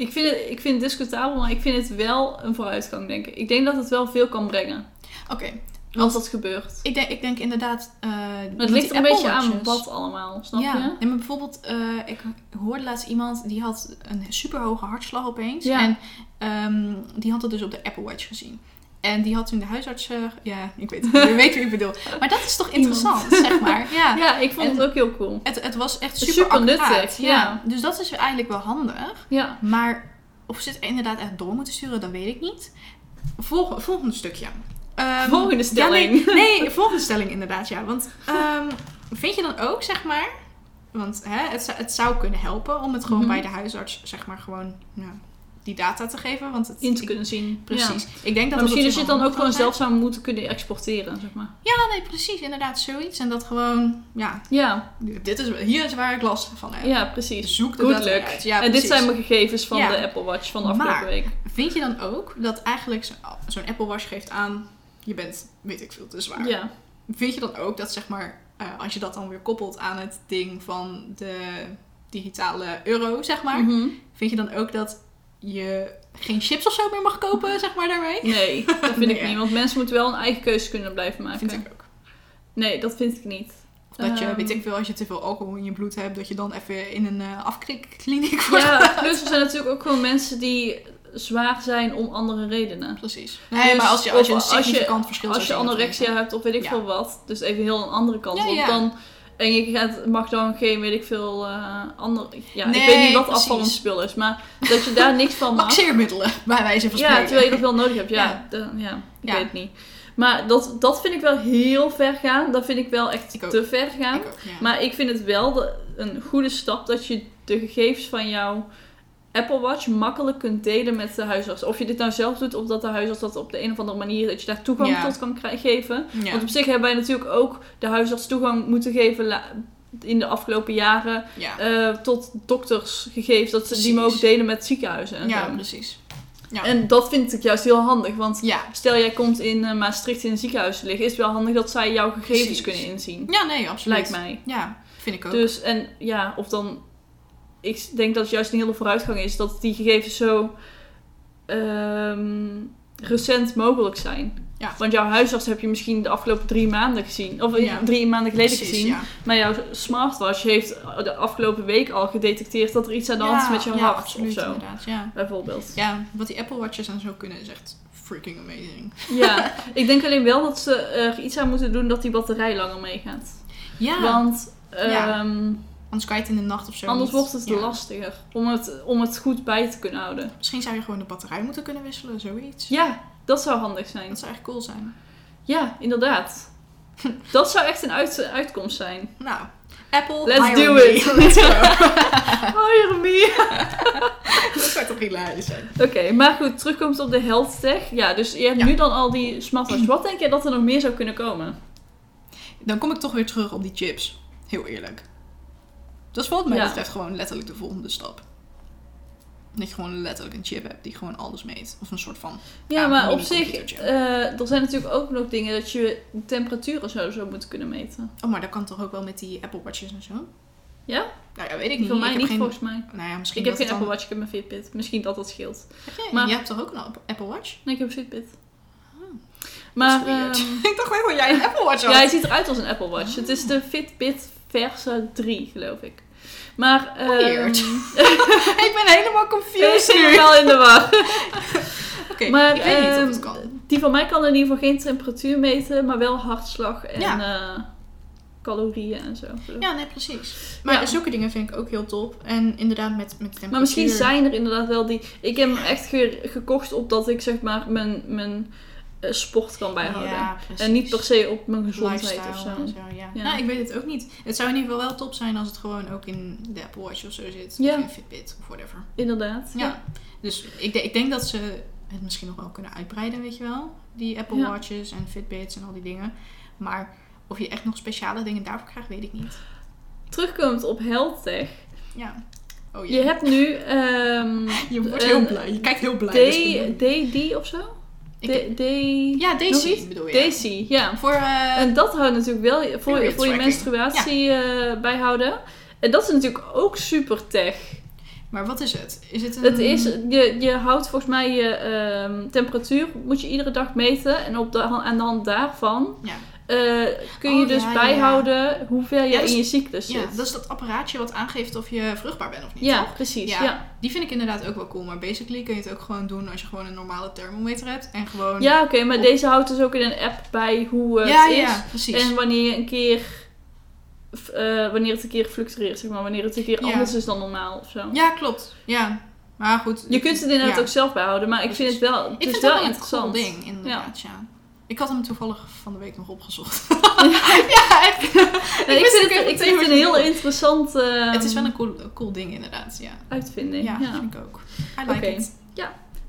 Ik, vind het, ik vind het discutabel, maar ik vind het wel een vooruitgang, denk ik. Ik denk dat het wel veel kan brengen Oké, als dat gebeurt. ik denk, ik denk inderdaad... met het ligt er een beetje aan wat allemaal, snap ja. je? Nee, maar bijvoorbeeld, eh, ik hoorde laatst iemand die had een super hoge hartslag opeens. Ja. En ehm, die had het dus op de Apple Watch gezien. En die had toen de huisarts... eh, ja, ik weet, je weet wie ik bedoel. Maar dat is toch interessant, zeg maar. Ja. Ja, ik vond En- het ook heel cool. Het, het was echt Super super, nuttig, ja. Dus dat is eigenlijk wel handig. Ja. Maar of ze het inderdaad echt door moeten sturen, dat weet ik niet. Volg- volgende stukje. Ehm, Volgende stelling. Ja, nee, nee, volgende stelling inderdaad, ja. Want ehm, vind je dan ook, zeg maar... Want hè, het, zou, het zou kunnen helpen om het gewoon Mhm. bij de huisarts, zeg maar, gewoon nou, die data te geven. Want het, In te kunnen zien. Precies. Ja. Ik denk dat Maar misschien dat je het dan ook gewoon zelf zou moeten kunnen exporteren, zeg maar. Ja, nee, precies. Inderdaad, zoiets. En dat gewoon, ja, Ja, dit is, hier is waar ik last van heb. ja precies. Zoek de data uit. Ja, en dit zijn mijn gegevens van Ja. de Apple Watch van de afgelopen Maar- week. Vind je dan ook dat eigenlijk zo- zo'n Apple Watch geeft aan... je bent, weet ik veel, te zwaar. Ja. Vind je dan ook dat, zeg maar, eh, als je dat dan weer koppelt aan het ding van de digitale euro, zeg maar, Mhm. vind je dan ook dat je geen chips of zo meer mag kopen, zeg maar, daarmee? Nee, dat vind Nee, ik niet. Want mensen moeten wel een eigen keuze kunnen blijven maken. Vind ik ook. Nee, dat vind ik niet. Of dat je, Ehm. weet ik veel, als je te veel alcohol in je bloed hebt, dat je dan even in een uh, afklikkliniek wordt. Ja, plus er zijn natuurlijk ook gewoon mensen die zwaar zijn om andere redenen. Precies. Nee, maar als je, Dus als je een of als je- significant verschil Als je anorexia hebt of weet ik Ja. veel wat, dus even heel een andere kant Ja, op, dan... En je gaat, mag dan geen, weet ik veel, eh andere... Ja, ik weet niet wat afvallend spul is, maar dat je daar niks van mag. Laxeermiddelen, bij wijze van spreken. Ja, terwijl je dat wel nodig hebt. Ja, Ja. de- ja ik Ja. weet het niet. Maar dat, dat vind ik wel heel ver gaan. Dat vind ik wel echt Ik te ver gaan. Ik ook, ja. Maar ik vind het wel de- een goede stap dat je de gegevens van jouw Apple Watch makkelijk kunt delen met de huisarts. Of je dit nou zelf doet, of dat de huisarts dat op de een of andere manier, dat je daar toegang Ja. tot kan geven. ja. Want op zich hebben wij natuurlijk ook de huisarts toegang moeten geven in de afgelopen jaren ja. eh, tot doktersgegevens, dat ze die mogen delen met ziekenhuizen en ja, zo. precies. Ja. En dat vind ik juist heel handig, want Ja. stel jij komt in eh, Maastricht in een ziekenhuis te liggen, is het wel handig dat zij jouw gegevens Precies. kunnen inzien. ja, nee, absoluut. Lijkt mij. Ja, vind ik ook. Dus, en ja, of dan... Ik denk dat het juist een hele vooruitgang is dat die gegevens zo ehm, recent mogelijk zijn. Ja. Want jouw huisarts heb je misschien de afgelopen drie maanden gezien. Of Ja. drie maanden geleden Precies, gezien. ja. Maar jouw smartwatch heeft de afgelopen week al gedetecteerd dat er iets aan de hand is met je hart absoluut, of zo. inderdaad. Ja. Bijvoorbeeld. ja, wat die Apple Watches en zo kunnen is echt freaking amazing. Ja, ik denk alleen wel dat ze er iets aan moeten doen dat die batterij langer meegaat. Ja, Want Ja. Anders kan je het in de nacht of zo anders wordt het ja. lastiger om het, om het goed bij te kunnen houden. Misschien zou je gewoon de batterij moeten kunnen wisselen, zoiets. Ja, dat zou handig zijn. Dat zou echt cool zijn. Ja, inderdaad. Dat zou echt een uit, uitkomst zijn. Nou, Apple, Let's hire do me. it. Let's go. Hire me. dat zou toch hilarisch zijn. Oké, maar goed, terugkomend op de health tech. Ja, dus je hebt Ja. nu dan al die smartwatches. Wat denk je dat er nog meer zou kunnen komen? Dan kom ik toch weer terug op die chips. Heel eerlijk. Dat is wat mij Ja. betreft gewoon letterlijk de volgende stap. Dat je gewoon letterlijk een chip hebt die gewoon alles meet. Of een soort van... Ja, maar op zich, eh, er zijn natuurlijk ook nog dingen dat je temperaturen zo zou moeten kunnen meten. Oh, maar dat kan toch ook wel met die Apple Watches en zo? Ja? Nou ja, weet ik niet. Voor mij ik heb niet, geen... volgens mij. Nou ja, misschien Ik heb geen Apple Watch, ik heb mijn Fitbit. Misschien dat dat scheelt. Heb? Maar- Je hebt toch ook een Apple Watch? Nee, ik heb een Fitbit. Oh, Maar, weird. ehm, ik dacht dat jij een Apple Watch had. ja, hij ziet eruit als een Apple Watch. Het is de Fitbit Versa 3, geloof ik. Maar, Weird. ik ben helemaal confused nu. helemaal in de war. Oké, Maar, ik weet niet of ehm, het kan. Die van mij kan in ieder geval geen temperatuur meten, maar wel hartslag en Ja. eh, calorieën en zo. Ja, nee, precies. Maar Ja. zulke dingen vind ik ook heel top. En inderdaad met, met temperatuur. Maar misschien zijn er inderdaad wel die... Ik heb hem echt ge- gekocht op dat ik zeg maar mijn, mijn sport kan bijhouden. Ja, en niet per se op mijn gezondheid Lifestyle of zo. ja. Ja. Nou, ik weet het ook niet. Het zou in ieder geval wel top zijn als het gewoon ook in de Apple Watch of zo zit. Ja. Of in Fitbit of whatever. Inderdaad. Ja. Dus ik, ik denk dat ze het misschien nog wel kunnen uitbreiden, weet je wel. Die Apple Ja. Watches en Fitbits en al die dingen. Maar of je echt nog speciale dingen daarvoor krijgt, weet ik niet. Terugkomend op health tech. Ja. Oh Je hebt nu ehm je wordt heel blij. Je kijkt heel blij. dus ik bedoel- D, D of zo? Ik- D, D, ja, Daisy bedoel je. Daisy, ja. Voor, eh, En dat houdt natuurlijk wel voor, voor je menstruatie eh, bijhouden. En dat is natuurlijk ook super tech. maar wat is het? Is het een... Het is, je, je houdt volgens mij je ehm, temperatuur, moet je iedere dag meten. En op de, aan de hand daarvan Ja. Eh, kun je Oh, dus ja, ja, bijhouden hoeveel je dus- in je cyclus zit. Ja, dat is dat apparaatje wat aangeeft of je vruchtbaar bent of niet, Ja, toch? precies. Ja. Die vind ik inderdaad ook wel cool. Maar basically kun je het ook gewoon doen als je gewoon een normale thermometer hebt. En gewoon... ja oké, maar Op- deze houdt dus ook in een app bij hoe het ja, is. ja, precies. En wanneer je een keer, eh, wanneer het een keer fluctueert, zeg maar. Wanneer het een keer anders is dan normaal of zo. Ja, klopt. Ja. Maar goed. Je kunt het inderdaad ja. ook zelf bijhouden, maar ik vind het wel, het Ik is vind het wel wel een interessant. cool ding, inderdaad, ja. Ik had hem toevallig van de week nog opgezocht. ja. Nee, ik, vind het, ik vind het een heel interessant ehm, het is wel een cool, cool ding, inderdaad, ja. uitvinding. Ja, Ja, vind ik ook. I like it.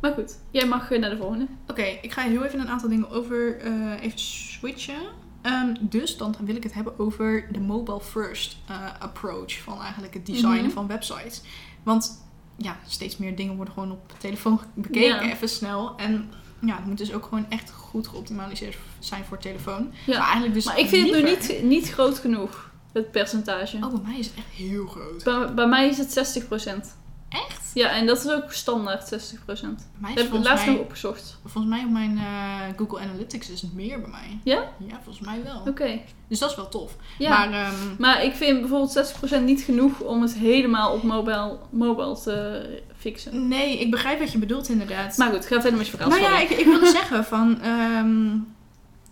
Maar goed, jij mag eh, naar de volgende. Oké, ik ga heel even een aantal dingen over eh, even switchen. Ehm, dus dan wil ik het hebben over de mobile first eh, approach van eigenlijk het designen Mhm. van websites. Want ja, steeds meer dingen worden gewoon op telefoon bekeken, Ja. even snel. En ja, het moet dus ook gewoon echt goed geoptimaliseerd zijn voor telefoon. Ja. Maar eigenlijk dus Maar ik vind het nu niet, niet groot genoeg, het percentage. Oh, bij mij is het echt heel groot. Bij, bij mij is het 60%. Echt? Ja, en dat is ook standaard 60%. Bij mij Dat heb ik laatst nog opgezocht. volgens mij op mijn eh, Google Analytics is het meer bij mij. Ja? Ja, volgens mij wel. Oké. Dus dat is wel tof. Ja. Maar ehm, Maar ik vind bijvoorbeeld 60% niet genoeg om het helemaal op mobile, mobile te fixen. nee, ik begrijp wat je bedoelt inderdaad. Maar goed, ga verder met je verhaal. nou ja, ik, ik wilde zeggen van... ehm,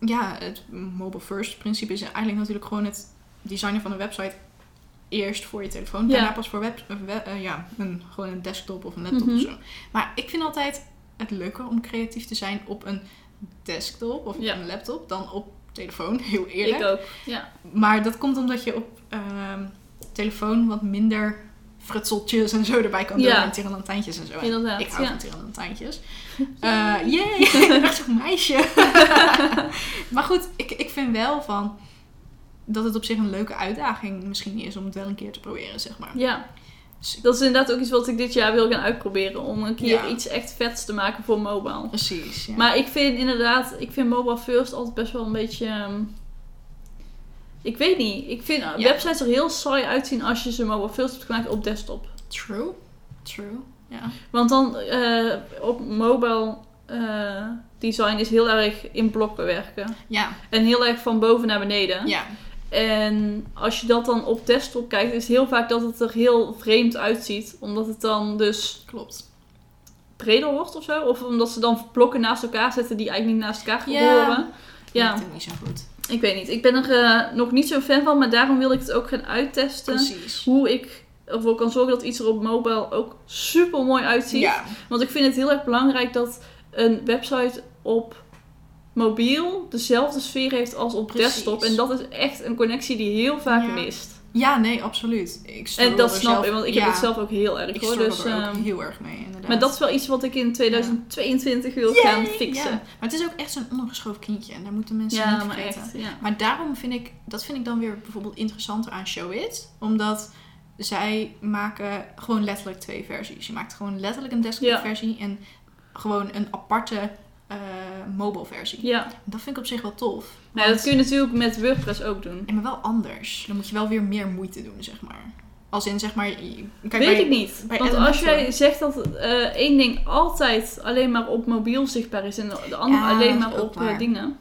ja, het mobile first principe is eigenlijk natuurlijk gewoon het designen van een website eerst voor je telefoon. Ja. Daarna pas voor web, eh, ja, een, gewoon een desktop of een laptop Mhm. of zo. Maar ik vind altijd het leuker om creatief te zijn op een desktop of op Ja. een laptop dan op telefoon. Heel eerlijk. Ik ook. Ja. Maar dat komt omdat je op ehm, telefoon wat minder frutseltjes en zo erbij kan doen. Ja. En tirelantijntjes en zo. Inderdaad, Ik hou ja. van tirelantijntjes. Jee, ik echt zo'n meisje. maar goed, ik, ik vind wel van dat het op zich een leuke uitdaging misschien is om het wel een keer te proberen, zeg maar. ja. Dus- Dat is inderdaad ook iets wat ik dit jaar wil gaan uitproberen. Om een keer Ja. iets echt vets te maken voor mobile. Precies, ja. Maar ik vind inderdaad, ik vind mobile first altijd best wel een beetje... ehm, ik weet niet. Ik vind Ja. websites er heel saai uitzien als je ze mobile first hebt gemaakt op desktop. True, true. Ja. Want dan eh, op mobile eh, design is heel erg in blokken werken. Ja, En heel erg van boven naar beneden. ja. En als je dat dan op desktop kijkt, is het heel vaak dat het er heel vreemd uitziet. Omdat het dan dus klopt. breder wordt of zo. Of omdat ze dan blokken naast elkaar zetten die eigenlijk niet naast elkaar horen. Ja. Ja, Dat niet zo goed. Ik weet niet. Ik ben er eh, nog niet zo fan van, maar daarom wil ik het ook gaan uittesten. Precies. Hoe ik ervoor kan zorgen dat iets er op mobile ook super mooi uitziet. Ja, Want ik vind het heel erg belangrijk dat een website op mobiel dezelfde sfeer heeft als op Precies. desktop. En dat is echt een connectie die heel vaak Ja. mist. Ja nee, absoluut. Ik En dat snap zelf- ik, want ik ja, heb het zelf ook heel erg Ik hoor. Dus, er ook ehm, heel erg mee, inderdaad. maar dat is wel iets wat ik in 2022 wil Yay! gaan fixen. Ja. Maar het is ook echt zo'n ondergeschoven kindje. En daar moeten mensen Ja, niet maar vergeten. echt. Ja. Maar daarom vind ik, dat vind ik dan weer bijvoorbeeld interessanter aan Showit. Omdat zij maken gewoon letterlijk twee versies. Je maakt gewoon letterlijk een desktop versie en gewoon een aparte eh, mobile versie. ja. Dat vind ik op zich wel tof. Nou, Want- dat kun je natuurlijk met WordPress ook doen. Ja, maar wel anders. Dan moet je wel weer meer moeite doen, zeg maar. Als in, zeg maar... Kijk, Weet bij- ik niet. bij Want als jij zegt dat eh, één ding altijd alleen maar op mobiel zichtbaar is en de andere Ja, alleen maar op eh, waar. dingen.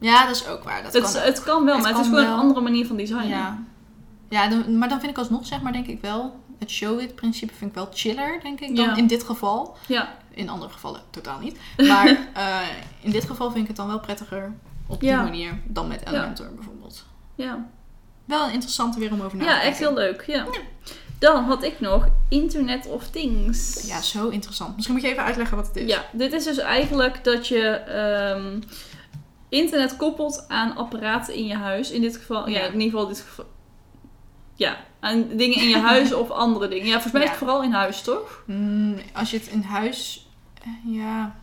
Ja, dat is ook waar. Dat Het, kan het kan wel, Het maar het is gewoon wel. een andere manier van designen. Ja, ja dan, maar dan vind ik alsnog, zeg maar, denk ik wel... Het show-it-principe vind ik wel chiller, denk ik, dan Ja. in dit geval. Ja. In andere gevallen totaal niet. Maar eh, in dit geval vind ik het dan wel prettiger op die Ja. manier dan met Elementor bijvoorbeeld. Ja. Wel een interessante weer om over na te ja, denken. echt heel leuk. Ja. Dan had ik nog Internet of Things. Ja, zo interessant. Misschien moet je even uitleggen wat het is. Ja, dit is dus eigenlijk dat je ehm, internet koppelt aan apparaten in je huis. In dit geval, ja, Ja. in ieder geval dit geval. Ja, aan dingen in je huis of andere dingen. Ja, volgens mij is het Ja. vooral in huis, toch? Mm, als je het in huis... ja...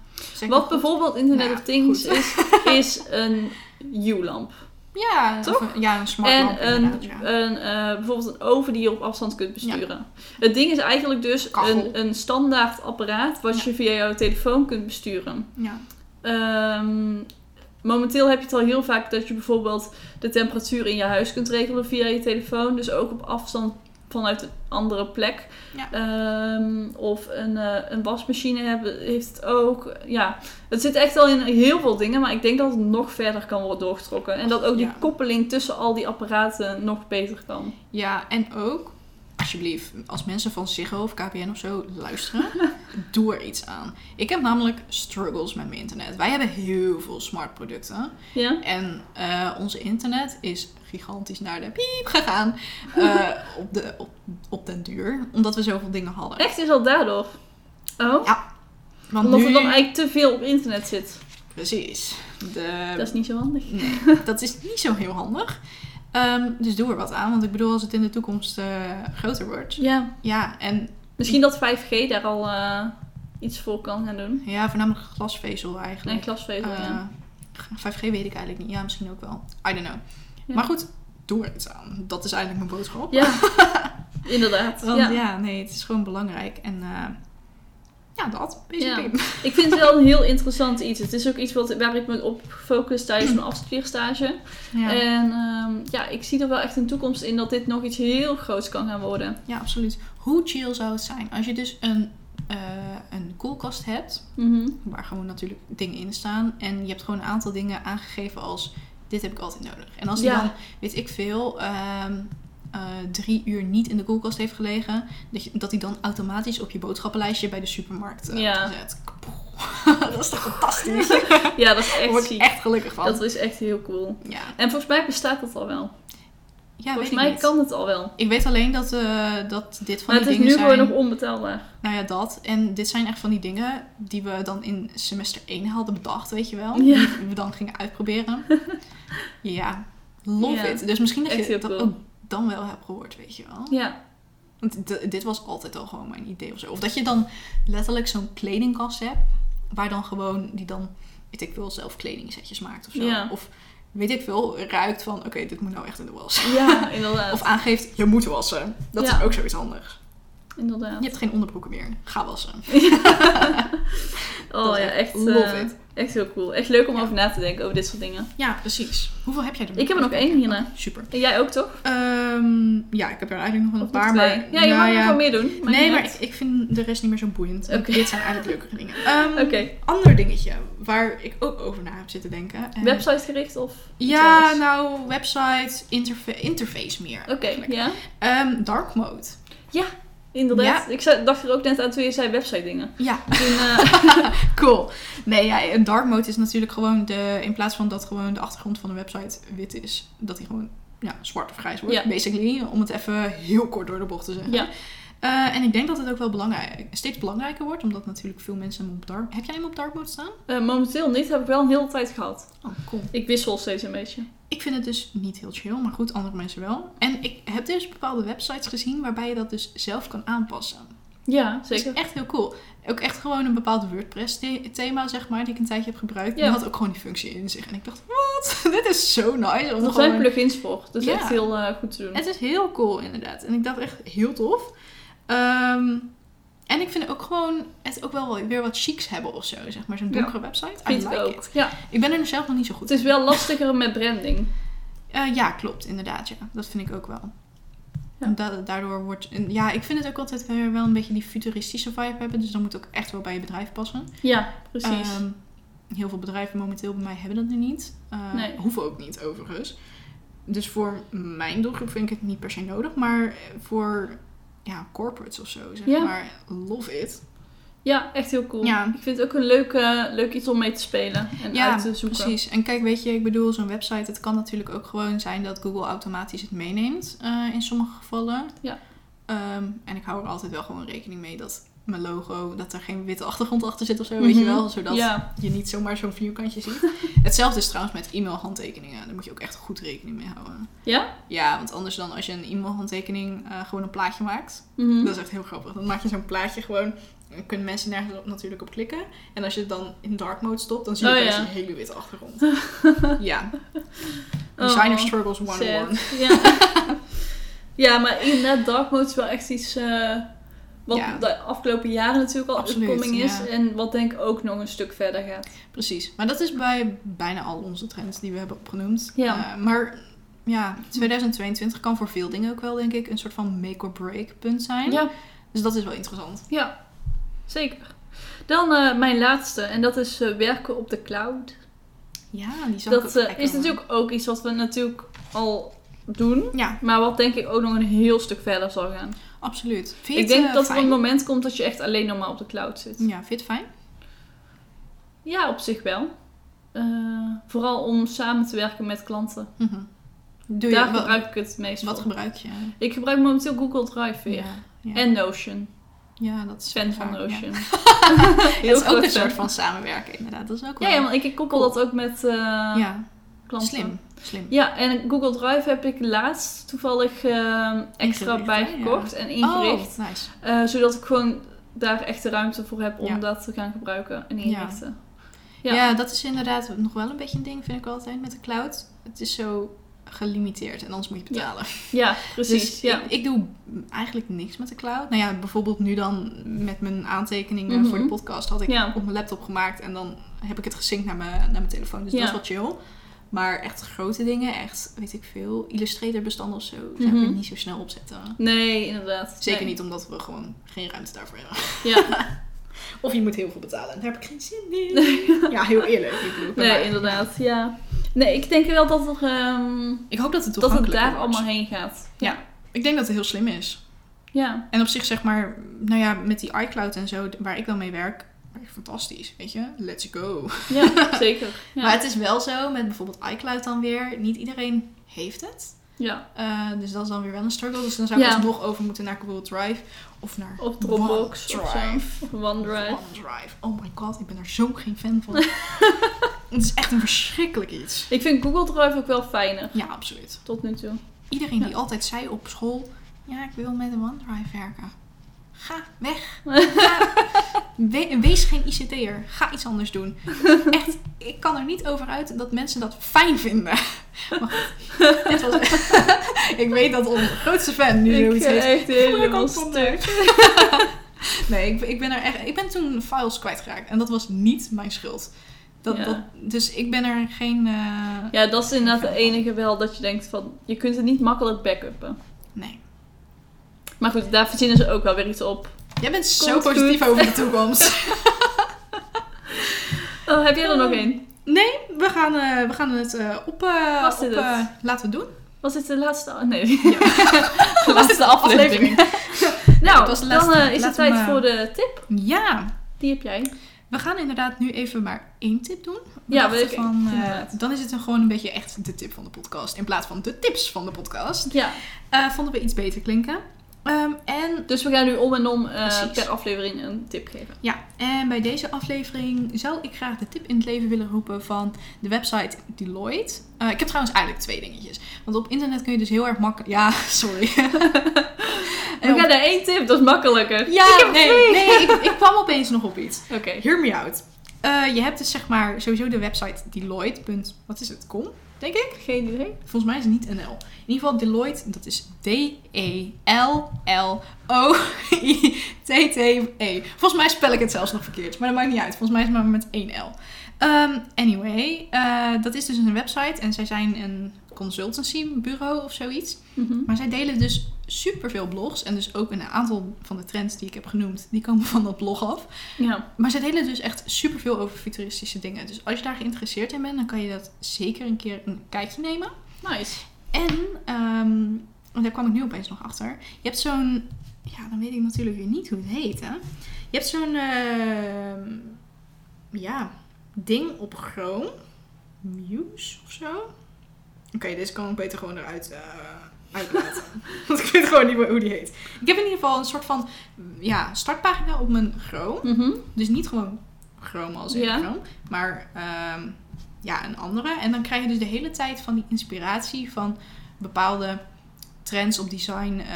Wat bijvoorbeeld Internet Ja, of Things goed. is, is een U-lamp. Ja, Toch? een- ja, een smart En lamp een, ja. een, eh, bijvoorbeeld een oven die je op afstand kunt besturen. Het ding is eigenlijk dus een, een standaard apparaat wat Ja. je via jouw telefoon kunt besturen. ja. Ehm, momenteel heb je het al heel vaak dat je bijvoorbeeld de temperatuur in je huis kunt regelen via je telefoon. Dus ook op afstand vanuit een andere plek. Ja. Ehm, of een, eh, een wasmachine hebben, heeft het ook. Ja, het zit echt al in heel veel dingen. Maar ik denk dat het nog verder kan worden doorgetrokken. En dat ook die Ja. koppeling tussen al die apparaten nog beter kan. Ja, en ook, alsjeblieft, als mensen van Ziggo of KPN of zo luisteren, doe er iets aan. Ik heb namelijk struggles met mijn internet. Wij hebben heel veel smart producten. Ja? En eh, onze internet is gigantisch naar de piep gegaan eh, op, de, op, op den duur. Omdat we zoveel dingen hadden. Echt is al daardoor. Oh? Want Omdat nu... er dan eigenlijk te veel op internet zit. Precies. De... Dat is niet zo handig. Nee, dat is niet zo heel handig. Ehm, dus doe er wat aan. Want ik bedoel, als het in de toekomst eh, groter wordt. Ja. Ja, en Misschien dat 5G daar al eh, iets voor kan gaan doen. ja, voornamelijk glasvezel eigenlijk. En glasvezel, ja. Eh, 5G weet ik eigenlijk niet. Ja, misschien ook wel. I don't know. Ja. Maar goed, doe er iets aan. Dat is eigenlijk mijn boodschap. Ja, inderdaad. Want ja. ja. nee, het is gewoon belangrijk. En eh, Ja, dat. Basically. Ik vind het wel een heel interessant iets. Het is ook iets wat, waar ik me op focus tijdens mijn afstudeerstage. Ja. En ehm, ja, ik zie er wel echt een toekomst in dat dit nog iets heel groots kan gaan worden. ja, absoluut. Hoe chill zou het zijn als je dus een, eh, een koelkast hebt, Mhm. waar gewoon natuurlijk dingen in staan. En je hebt gewoon een aantal dingen aangegeven als, dit heb ik altijd nodig. En als die Ja. dan, weet ik veel, ehm, eh, drie uur niet in de koelkast heeft gelegen, dat, je, dat die dan automatisch op je boodschappenlijstje bij de supermarkt eh, Ja. gezet. dat is toch fantastisch? Ja, dat is Daar echt word ik echt gelukkig van. Dat is echt heel cool. Ja, En volgens mij bestaat dat al wel. Ja volgens mij kan het al wel. Ik weet alleen dat, eh, dat dit van Maar het die is nu dingen gewoon zijn... nog onbetaalbaar. Nou ja, dat. En dit zijn echt van die dingen die we dan in semester 1 hadden bedacht, weet je wel. Ja. Die we dan gingen uitproberen. ja, love Ja. it. Dus misschien dat Echt je dat cool. ook dan wel hebt gehoord, weet je wel. Ja, Want dit was altijd al gewoon mijn idee of zo. Of dat je dan letterlijk zo'n kledingkast hebt, waar dan gewoon, die dan, weet ik veel, zelf kledingsetjes maakt of zo. Ja. Of weet ik veel, ruikt van, oké, dit moet nou echt in de was. ja inderdaad. Of aangeeft, je moet wassen. Dat Ja. is ook zoiets handigs. Inderdaad. Je hebt geen onderbroeken meer. Ga wassen. Oh ja, echt echt, love eh, it. echt heel cool. Echt leuk om Ja. over na te denken, over dit soort dingen. Ja, precies. Hoeveel heb jij er? Ik heb er nog één hierna. Super. En jij ook toch? Ehm, ja, ik heb er eigenlijk nog wel een paar, maar... Ja, je mag nog wel meer doen. Nee, maar ik, ik vind de rest niet meer zo boeiend. Dit zijn eigenlijk leukere dingen. Ehm, Oké. Ander dingetje waar ik ook over na heb zitten denken. En- Website gericht of Ja, anders? nou, website, interfa- interface meer. Oké, eigenlijk. ja. Ehm, dark mode. Inderdaad. Ja. Ik zei- dacht er ook net aan toen je zei website dingen. Ja, Toen, eh, cool. Nee, ja, een dark mode is natuurlijk gewoon de... In plaats van dat gewoon de achtergrond van de website wit is, dat die gewoon ja, zwart of grijs wordt, Ja. basically. Om het even heel kort door de bocht te zeggen. ja. Eh, en ik denk dat het ook wel belangrijk, steeds belangrijker wordt, omdat natuurlijk veel mensen hem op dark... Heb jij hem op dark mode staan? Eh, momenteel niet, heb ik wel een hele tijd gehad. Oh, cool. Ik wissel steeds een beetje. Ik vind het dus niet heel chill, maar goed, andere mensen wel. En ik heb dus bepaalde websites gezien waarbij je dat dus zelf kan aanpassen. Ja, Dat zeker. is echt heel cool. Ook echt gewoon een bepaald WordPress-thema, zeg maar, die ik een tijdje heb gebruikt. Ja. Die had ook gewoon die functie in zich. En ik dacht, wat? Dit is zo nice. Om Er zijn gewoon... plugins voor. Dat is Ja. echt heel eh, goed te doen. Het is heel cool, inderdaad. En ik dacht echt heel tof. Ehm, en ik vind ook gewoon het ook wel weer wat chics hebben of zo, zeg maar. Zo'n Ja. donkere website. I Vind ik ook. it. Ja, Ik ben er zelf nog niet zo goed het is wel lastiger met branding. Eh, ja, klopt, inderdaad. Ja. Dat vind ik ook wel. Ja. Daardoor wordt... Ja, ik vind het ook altijd weer wel een beetje die futuristische vibe hebben. Dus dan moet het ook echt wel bij je bedrijf passen. Ja, precies. Ehm, heel veel bedrijven momenteel bij mij hebben dat nu niet. Eh, Nee. Hoeven ook niet, overigens. Dus voor mijn doelgroep vind ik het niet per se nodig. Maar voor ja, corporates of zo, zeg Ja. maar, love it. ja, echt heel cool. Ja. Ik vind het ook een leuk, leuk iets om mee te spelen en Ja, uit te zoeken. precies. En kijk, weet je, ik bedoel, zo'n website, het kan natuurlijk ook gewoon zijn dat Google automatisch het meeneemt eh, in sommige gevallen. Ja. Ehm, en ik hou er altijd wel gewoon rekening mee dat mijn logo, dat er geen witte achtergrond achter zit of zo, weet je Mhm. wel. Zodat Ja, je niet zomaar zo'n vierkantje ziet. Hetzelfde is trouwens met e-mailhandtekeningen. Daar moet je ook echt goed rekening mee houden. ja? Ja, want anders dan als je een e-mailhandtekening eh, gewoon een plaatje maakt. Mhm. Dat is echt heel grappig. Dan maak je zo'n plaatje gewoon. Dan kunnen mensen nergens op, natuurlijk op klikken. En als je het dan in dark mode stopt, dan zie je Oh, ja. een hele witte achtergrond. ja. Designer Oh, struggles 101. sad. Ja. ja, maar inderdaad, dark mode is wel echt iets eh, wat Ja. de afgelopen jaren natuurlijk al Absoluut, upcoming is. ja. En wat denk ik ook nog een stuk verder gaat. Precies. Maar dat is bij bijna al onze trends die we hebben opgenoemd. Ja. Eh, maar ja, 2022 kan voor veel dingen ook wel, denk ik, een soort van make-or-break punt zijn. Ja, Dus dat is wel interessant. ja. zeker. Dan eh, mijn laatste, en dat is eh, werken op de cloud. Ja, die zou ik Dat is natuurlijk ook iets wat we natuurlijk al doen. Ja, Maar wat denk ik ook nog een heel stuk verder zal gaan. Absoluut. Vind Ik denk eh, dat er een moment komt dat je echt alleen nog maar op de cloud zit. Ja, vind je het fijn? Ja, op zich wel. Eh, vooral om samen te werken met klanten. Mhm. Doe je, Daar gebruik ik het meest Wat voor. gebruik je? Ik gebruik momenteel Google Drive weer. Ja, ja. En Notion. ja, dat is Fan van waar, ja. Notion. Het is ook een fan. soort van samenwerken, inderdaad. Dat is ook wel... Ja, want ik ik koppel Cool. dat ook met eh, ja, klanten. slim. Slim. Ja, en Google Drive heb ik laatst toevallig eh, extra Ingericht, bijgekocht en ingericht. Oh, nice. Eh, zodat ik gewoon daar echt de ruimte voor heb om Ja. dat te gaan gebruiken en inrichten. Ja. Ja. dat is inderdaad nog wel een beetje een ding, vind ik altijd, met de cloud. Het is zo... gelimiteerd en anders moet je betalen. Ja, precies. Dus ja. ik, ik doe eigenlijk niks met de cloud. Nou ja, bijvoorbeeld nu dan met mijn aantekeningen Mhm. voor de podcast had ik op mijn laptop gemaakt en dan heb ik het gesynct naar mijn, naar mijn telefoon. Dus dat is wel chill. Maar echt grote dingen, echt, weet ik veel, Illustrator bestanden of zo, zou ik Mhm. niet zo snel op zetten. Nee, inderdaad. Zeker Nee. niet omdat we gewoon geen ruimte daarvoor hebben. Ja, Of je moet heel veel betalen. Daar heb ik geen zin in. ja, heel eerlijk. Ik, bedoel, nee, inderdaad. Ja. Nee, ik denk wel dat, er, ehm, ik hoop dat het dat het daar wordt. allemaal heen gaat. Ja. Ik denk dat het heel slim is. Ja. En op zich zeg maar, nou ja, met die iCloud en zo, waar ik dan mee werk, fantastisch, weet je. Let's go. Ja, zeker. Ja. Maar het is wel zo, met bijvoorbeeld iCloud dan weer, niet iedereen heeft het. ja. Eh, dus dat is dan weer wel een struggle. Dus dan zou ik Ja. alsnog over moeten naar Google Drive of naar Of Dropbox. OneDrive. Of OneDrive. OneDrive. Oh my god, ik ben er zo geen fan van. het is echt een verschrikkelijk iets. Ik vind Google Drive ook wel fijner. Ja, absoluut. Tot nu toe. Iedereen Ja. die altijd zei op school, ja, ik wil met een OneDrive werken. Ga weg. Ga. We- wees geen ICT'er. Ga iets anders doen. Echt, ik kan er niet over uit dat mensen dat fijn vinden. Maar dit was Ik weet dat onze grootste fan nu zoiets heeft. echt helemaal stuk. Nee, ik, ik ben er echt. Ik ben toen files kwijtgeraakt en dat was niet mijn schuld. Dat, Ja. dat, dus ik ben er geen. eh, Ja, dat is inderdaad de enige wel dat je denkt van... Je kunt het niet makkelijk backuppen. Nee. Maar goed, daar verzinnen ze ook wel weer iets op. Jij bent zo positief goed. over de toekomst. Oh, heb jij er nog één? Nee, we gaan, eh, we gaan het eh, op. eh, Was dit op het? eh, laten we doen. Was dit de laatste... oh, Nee. Ja. de laatste aflevering. Nou, laatste. dan eh, is het tijd eh, voor de tip. Ja, Die heb jij. we gaan inderdaad nu even maar één tip doen. We Ja, weet ik. van, eh, dan is het dan gewoon een beetje echt de tip van de podcast. In plaats van de tips van de podcast. Ja, Eh, vonden we iets beter klinken. Ehm, en dus we gaan nu om en om eh, per aflevering een tip geven. Ja, en bij deze aflevering zou ik graag de tip in het leven willen roepen van de website Deloitte. Eh, ik heb trouwens eigenlijk twee dingetjes. Want op internet kun je dus heel erg makkelijk... Ja, sorry. We gaan naar één tip, dat is makkelijker. Ja, Ik nee, twee. nee ik, ik kwam opeens nog op iets. Oké. Hear me out. Eh, je hebt dus zeg maar sowieso de website Deloitte. Wat is het? Com, denk ik? Geen idee. Volgens mij is het niet NL. In ieder geval Deloitte, dat is D-E-L-L-O-I-T-T-E. Volgens mij spel ik het zelfs nog verkeerd, maar dat maakt niet uit. Volgens mij is het maar met één L. Ehm, anyway, eh, dat is dus een website en zij zijn een consultancybureau of zoiets. Mhm. Maar zij delen dus superveel blogs en dus ook een aantal van de trends die ik heb genoemd, die komen van dat blog af. Ja. Maar zij delen dus echt superveel over futuristische dingen. Dus als je daar geïnteresseerd in bent, dan kan je dat zeker een keer een kijkje nemen. Nice. En, en daar kwam ik nu opeens nog achter. Je hebt zo'n, ja, dan weet ik natuurlijk weer niet hoe het heet, hè. Je hebt zo'n, ehm, ja, ding op Chrome. Muse of zo. Oké, deze kan ik beter gewoon eruit eh uitlaten. Want ik weet gewoon niet meer hoe die heet. Ik heb in ieder geval een soort van, ja, startpagina op mijn Chrome. Mhm. Dus niet gewoon Chrome als in. Chrome, maar ehm, ja, een andere. En dan krijg je dus de hele tijd van die inspiratie van bepaalde trends op design, eh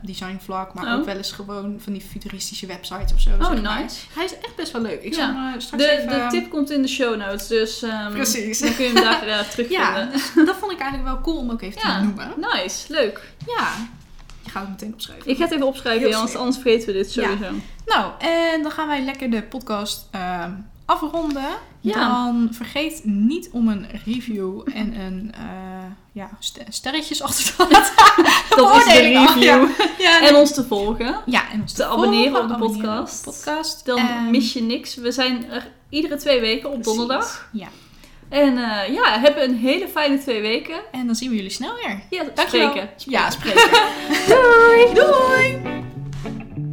op designvlak, maar Oh. ook wel eens gewoon van die futuristische websites of zo. Oh, maar. nice. Hij is echt best wel leuk. Ik Ja. zal hem eh, straks De, even... de tip komt in de show notes, dus ehm, Precies. dan kun je hem daar eh, terugvinden. Ja, dus dat vond ik eigenlijk wel cool om ook even Ja. te noemen. Nice, leuk. Ja, je gaat het meteen opschrijven. Ik ga het even opschrijven, Heel anders, slim. anders vergeten we dit sowieso. Nou, en dan gaan wij lekker de podcast ehm, afronden. Ja. Dan vergeet niet om een review en een eh, ja, st- sterretjes achter te laten. Dat is de oh, review. Ja, En ons te volgen. ja, en ons te abonneren op de podcast. podcast. Dan mis je niks. We zijn er iedere twee weken op Precies. donderdag. Ja, En eh, ja, hebben een hele fijne twee weken. en dan zien we jullie snel weer. Ja, Dankjewel. spreken. Ja, spreken. Doei! Doei!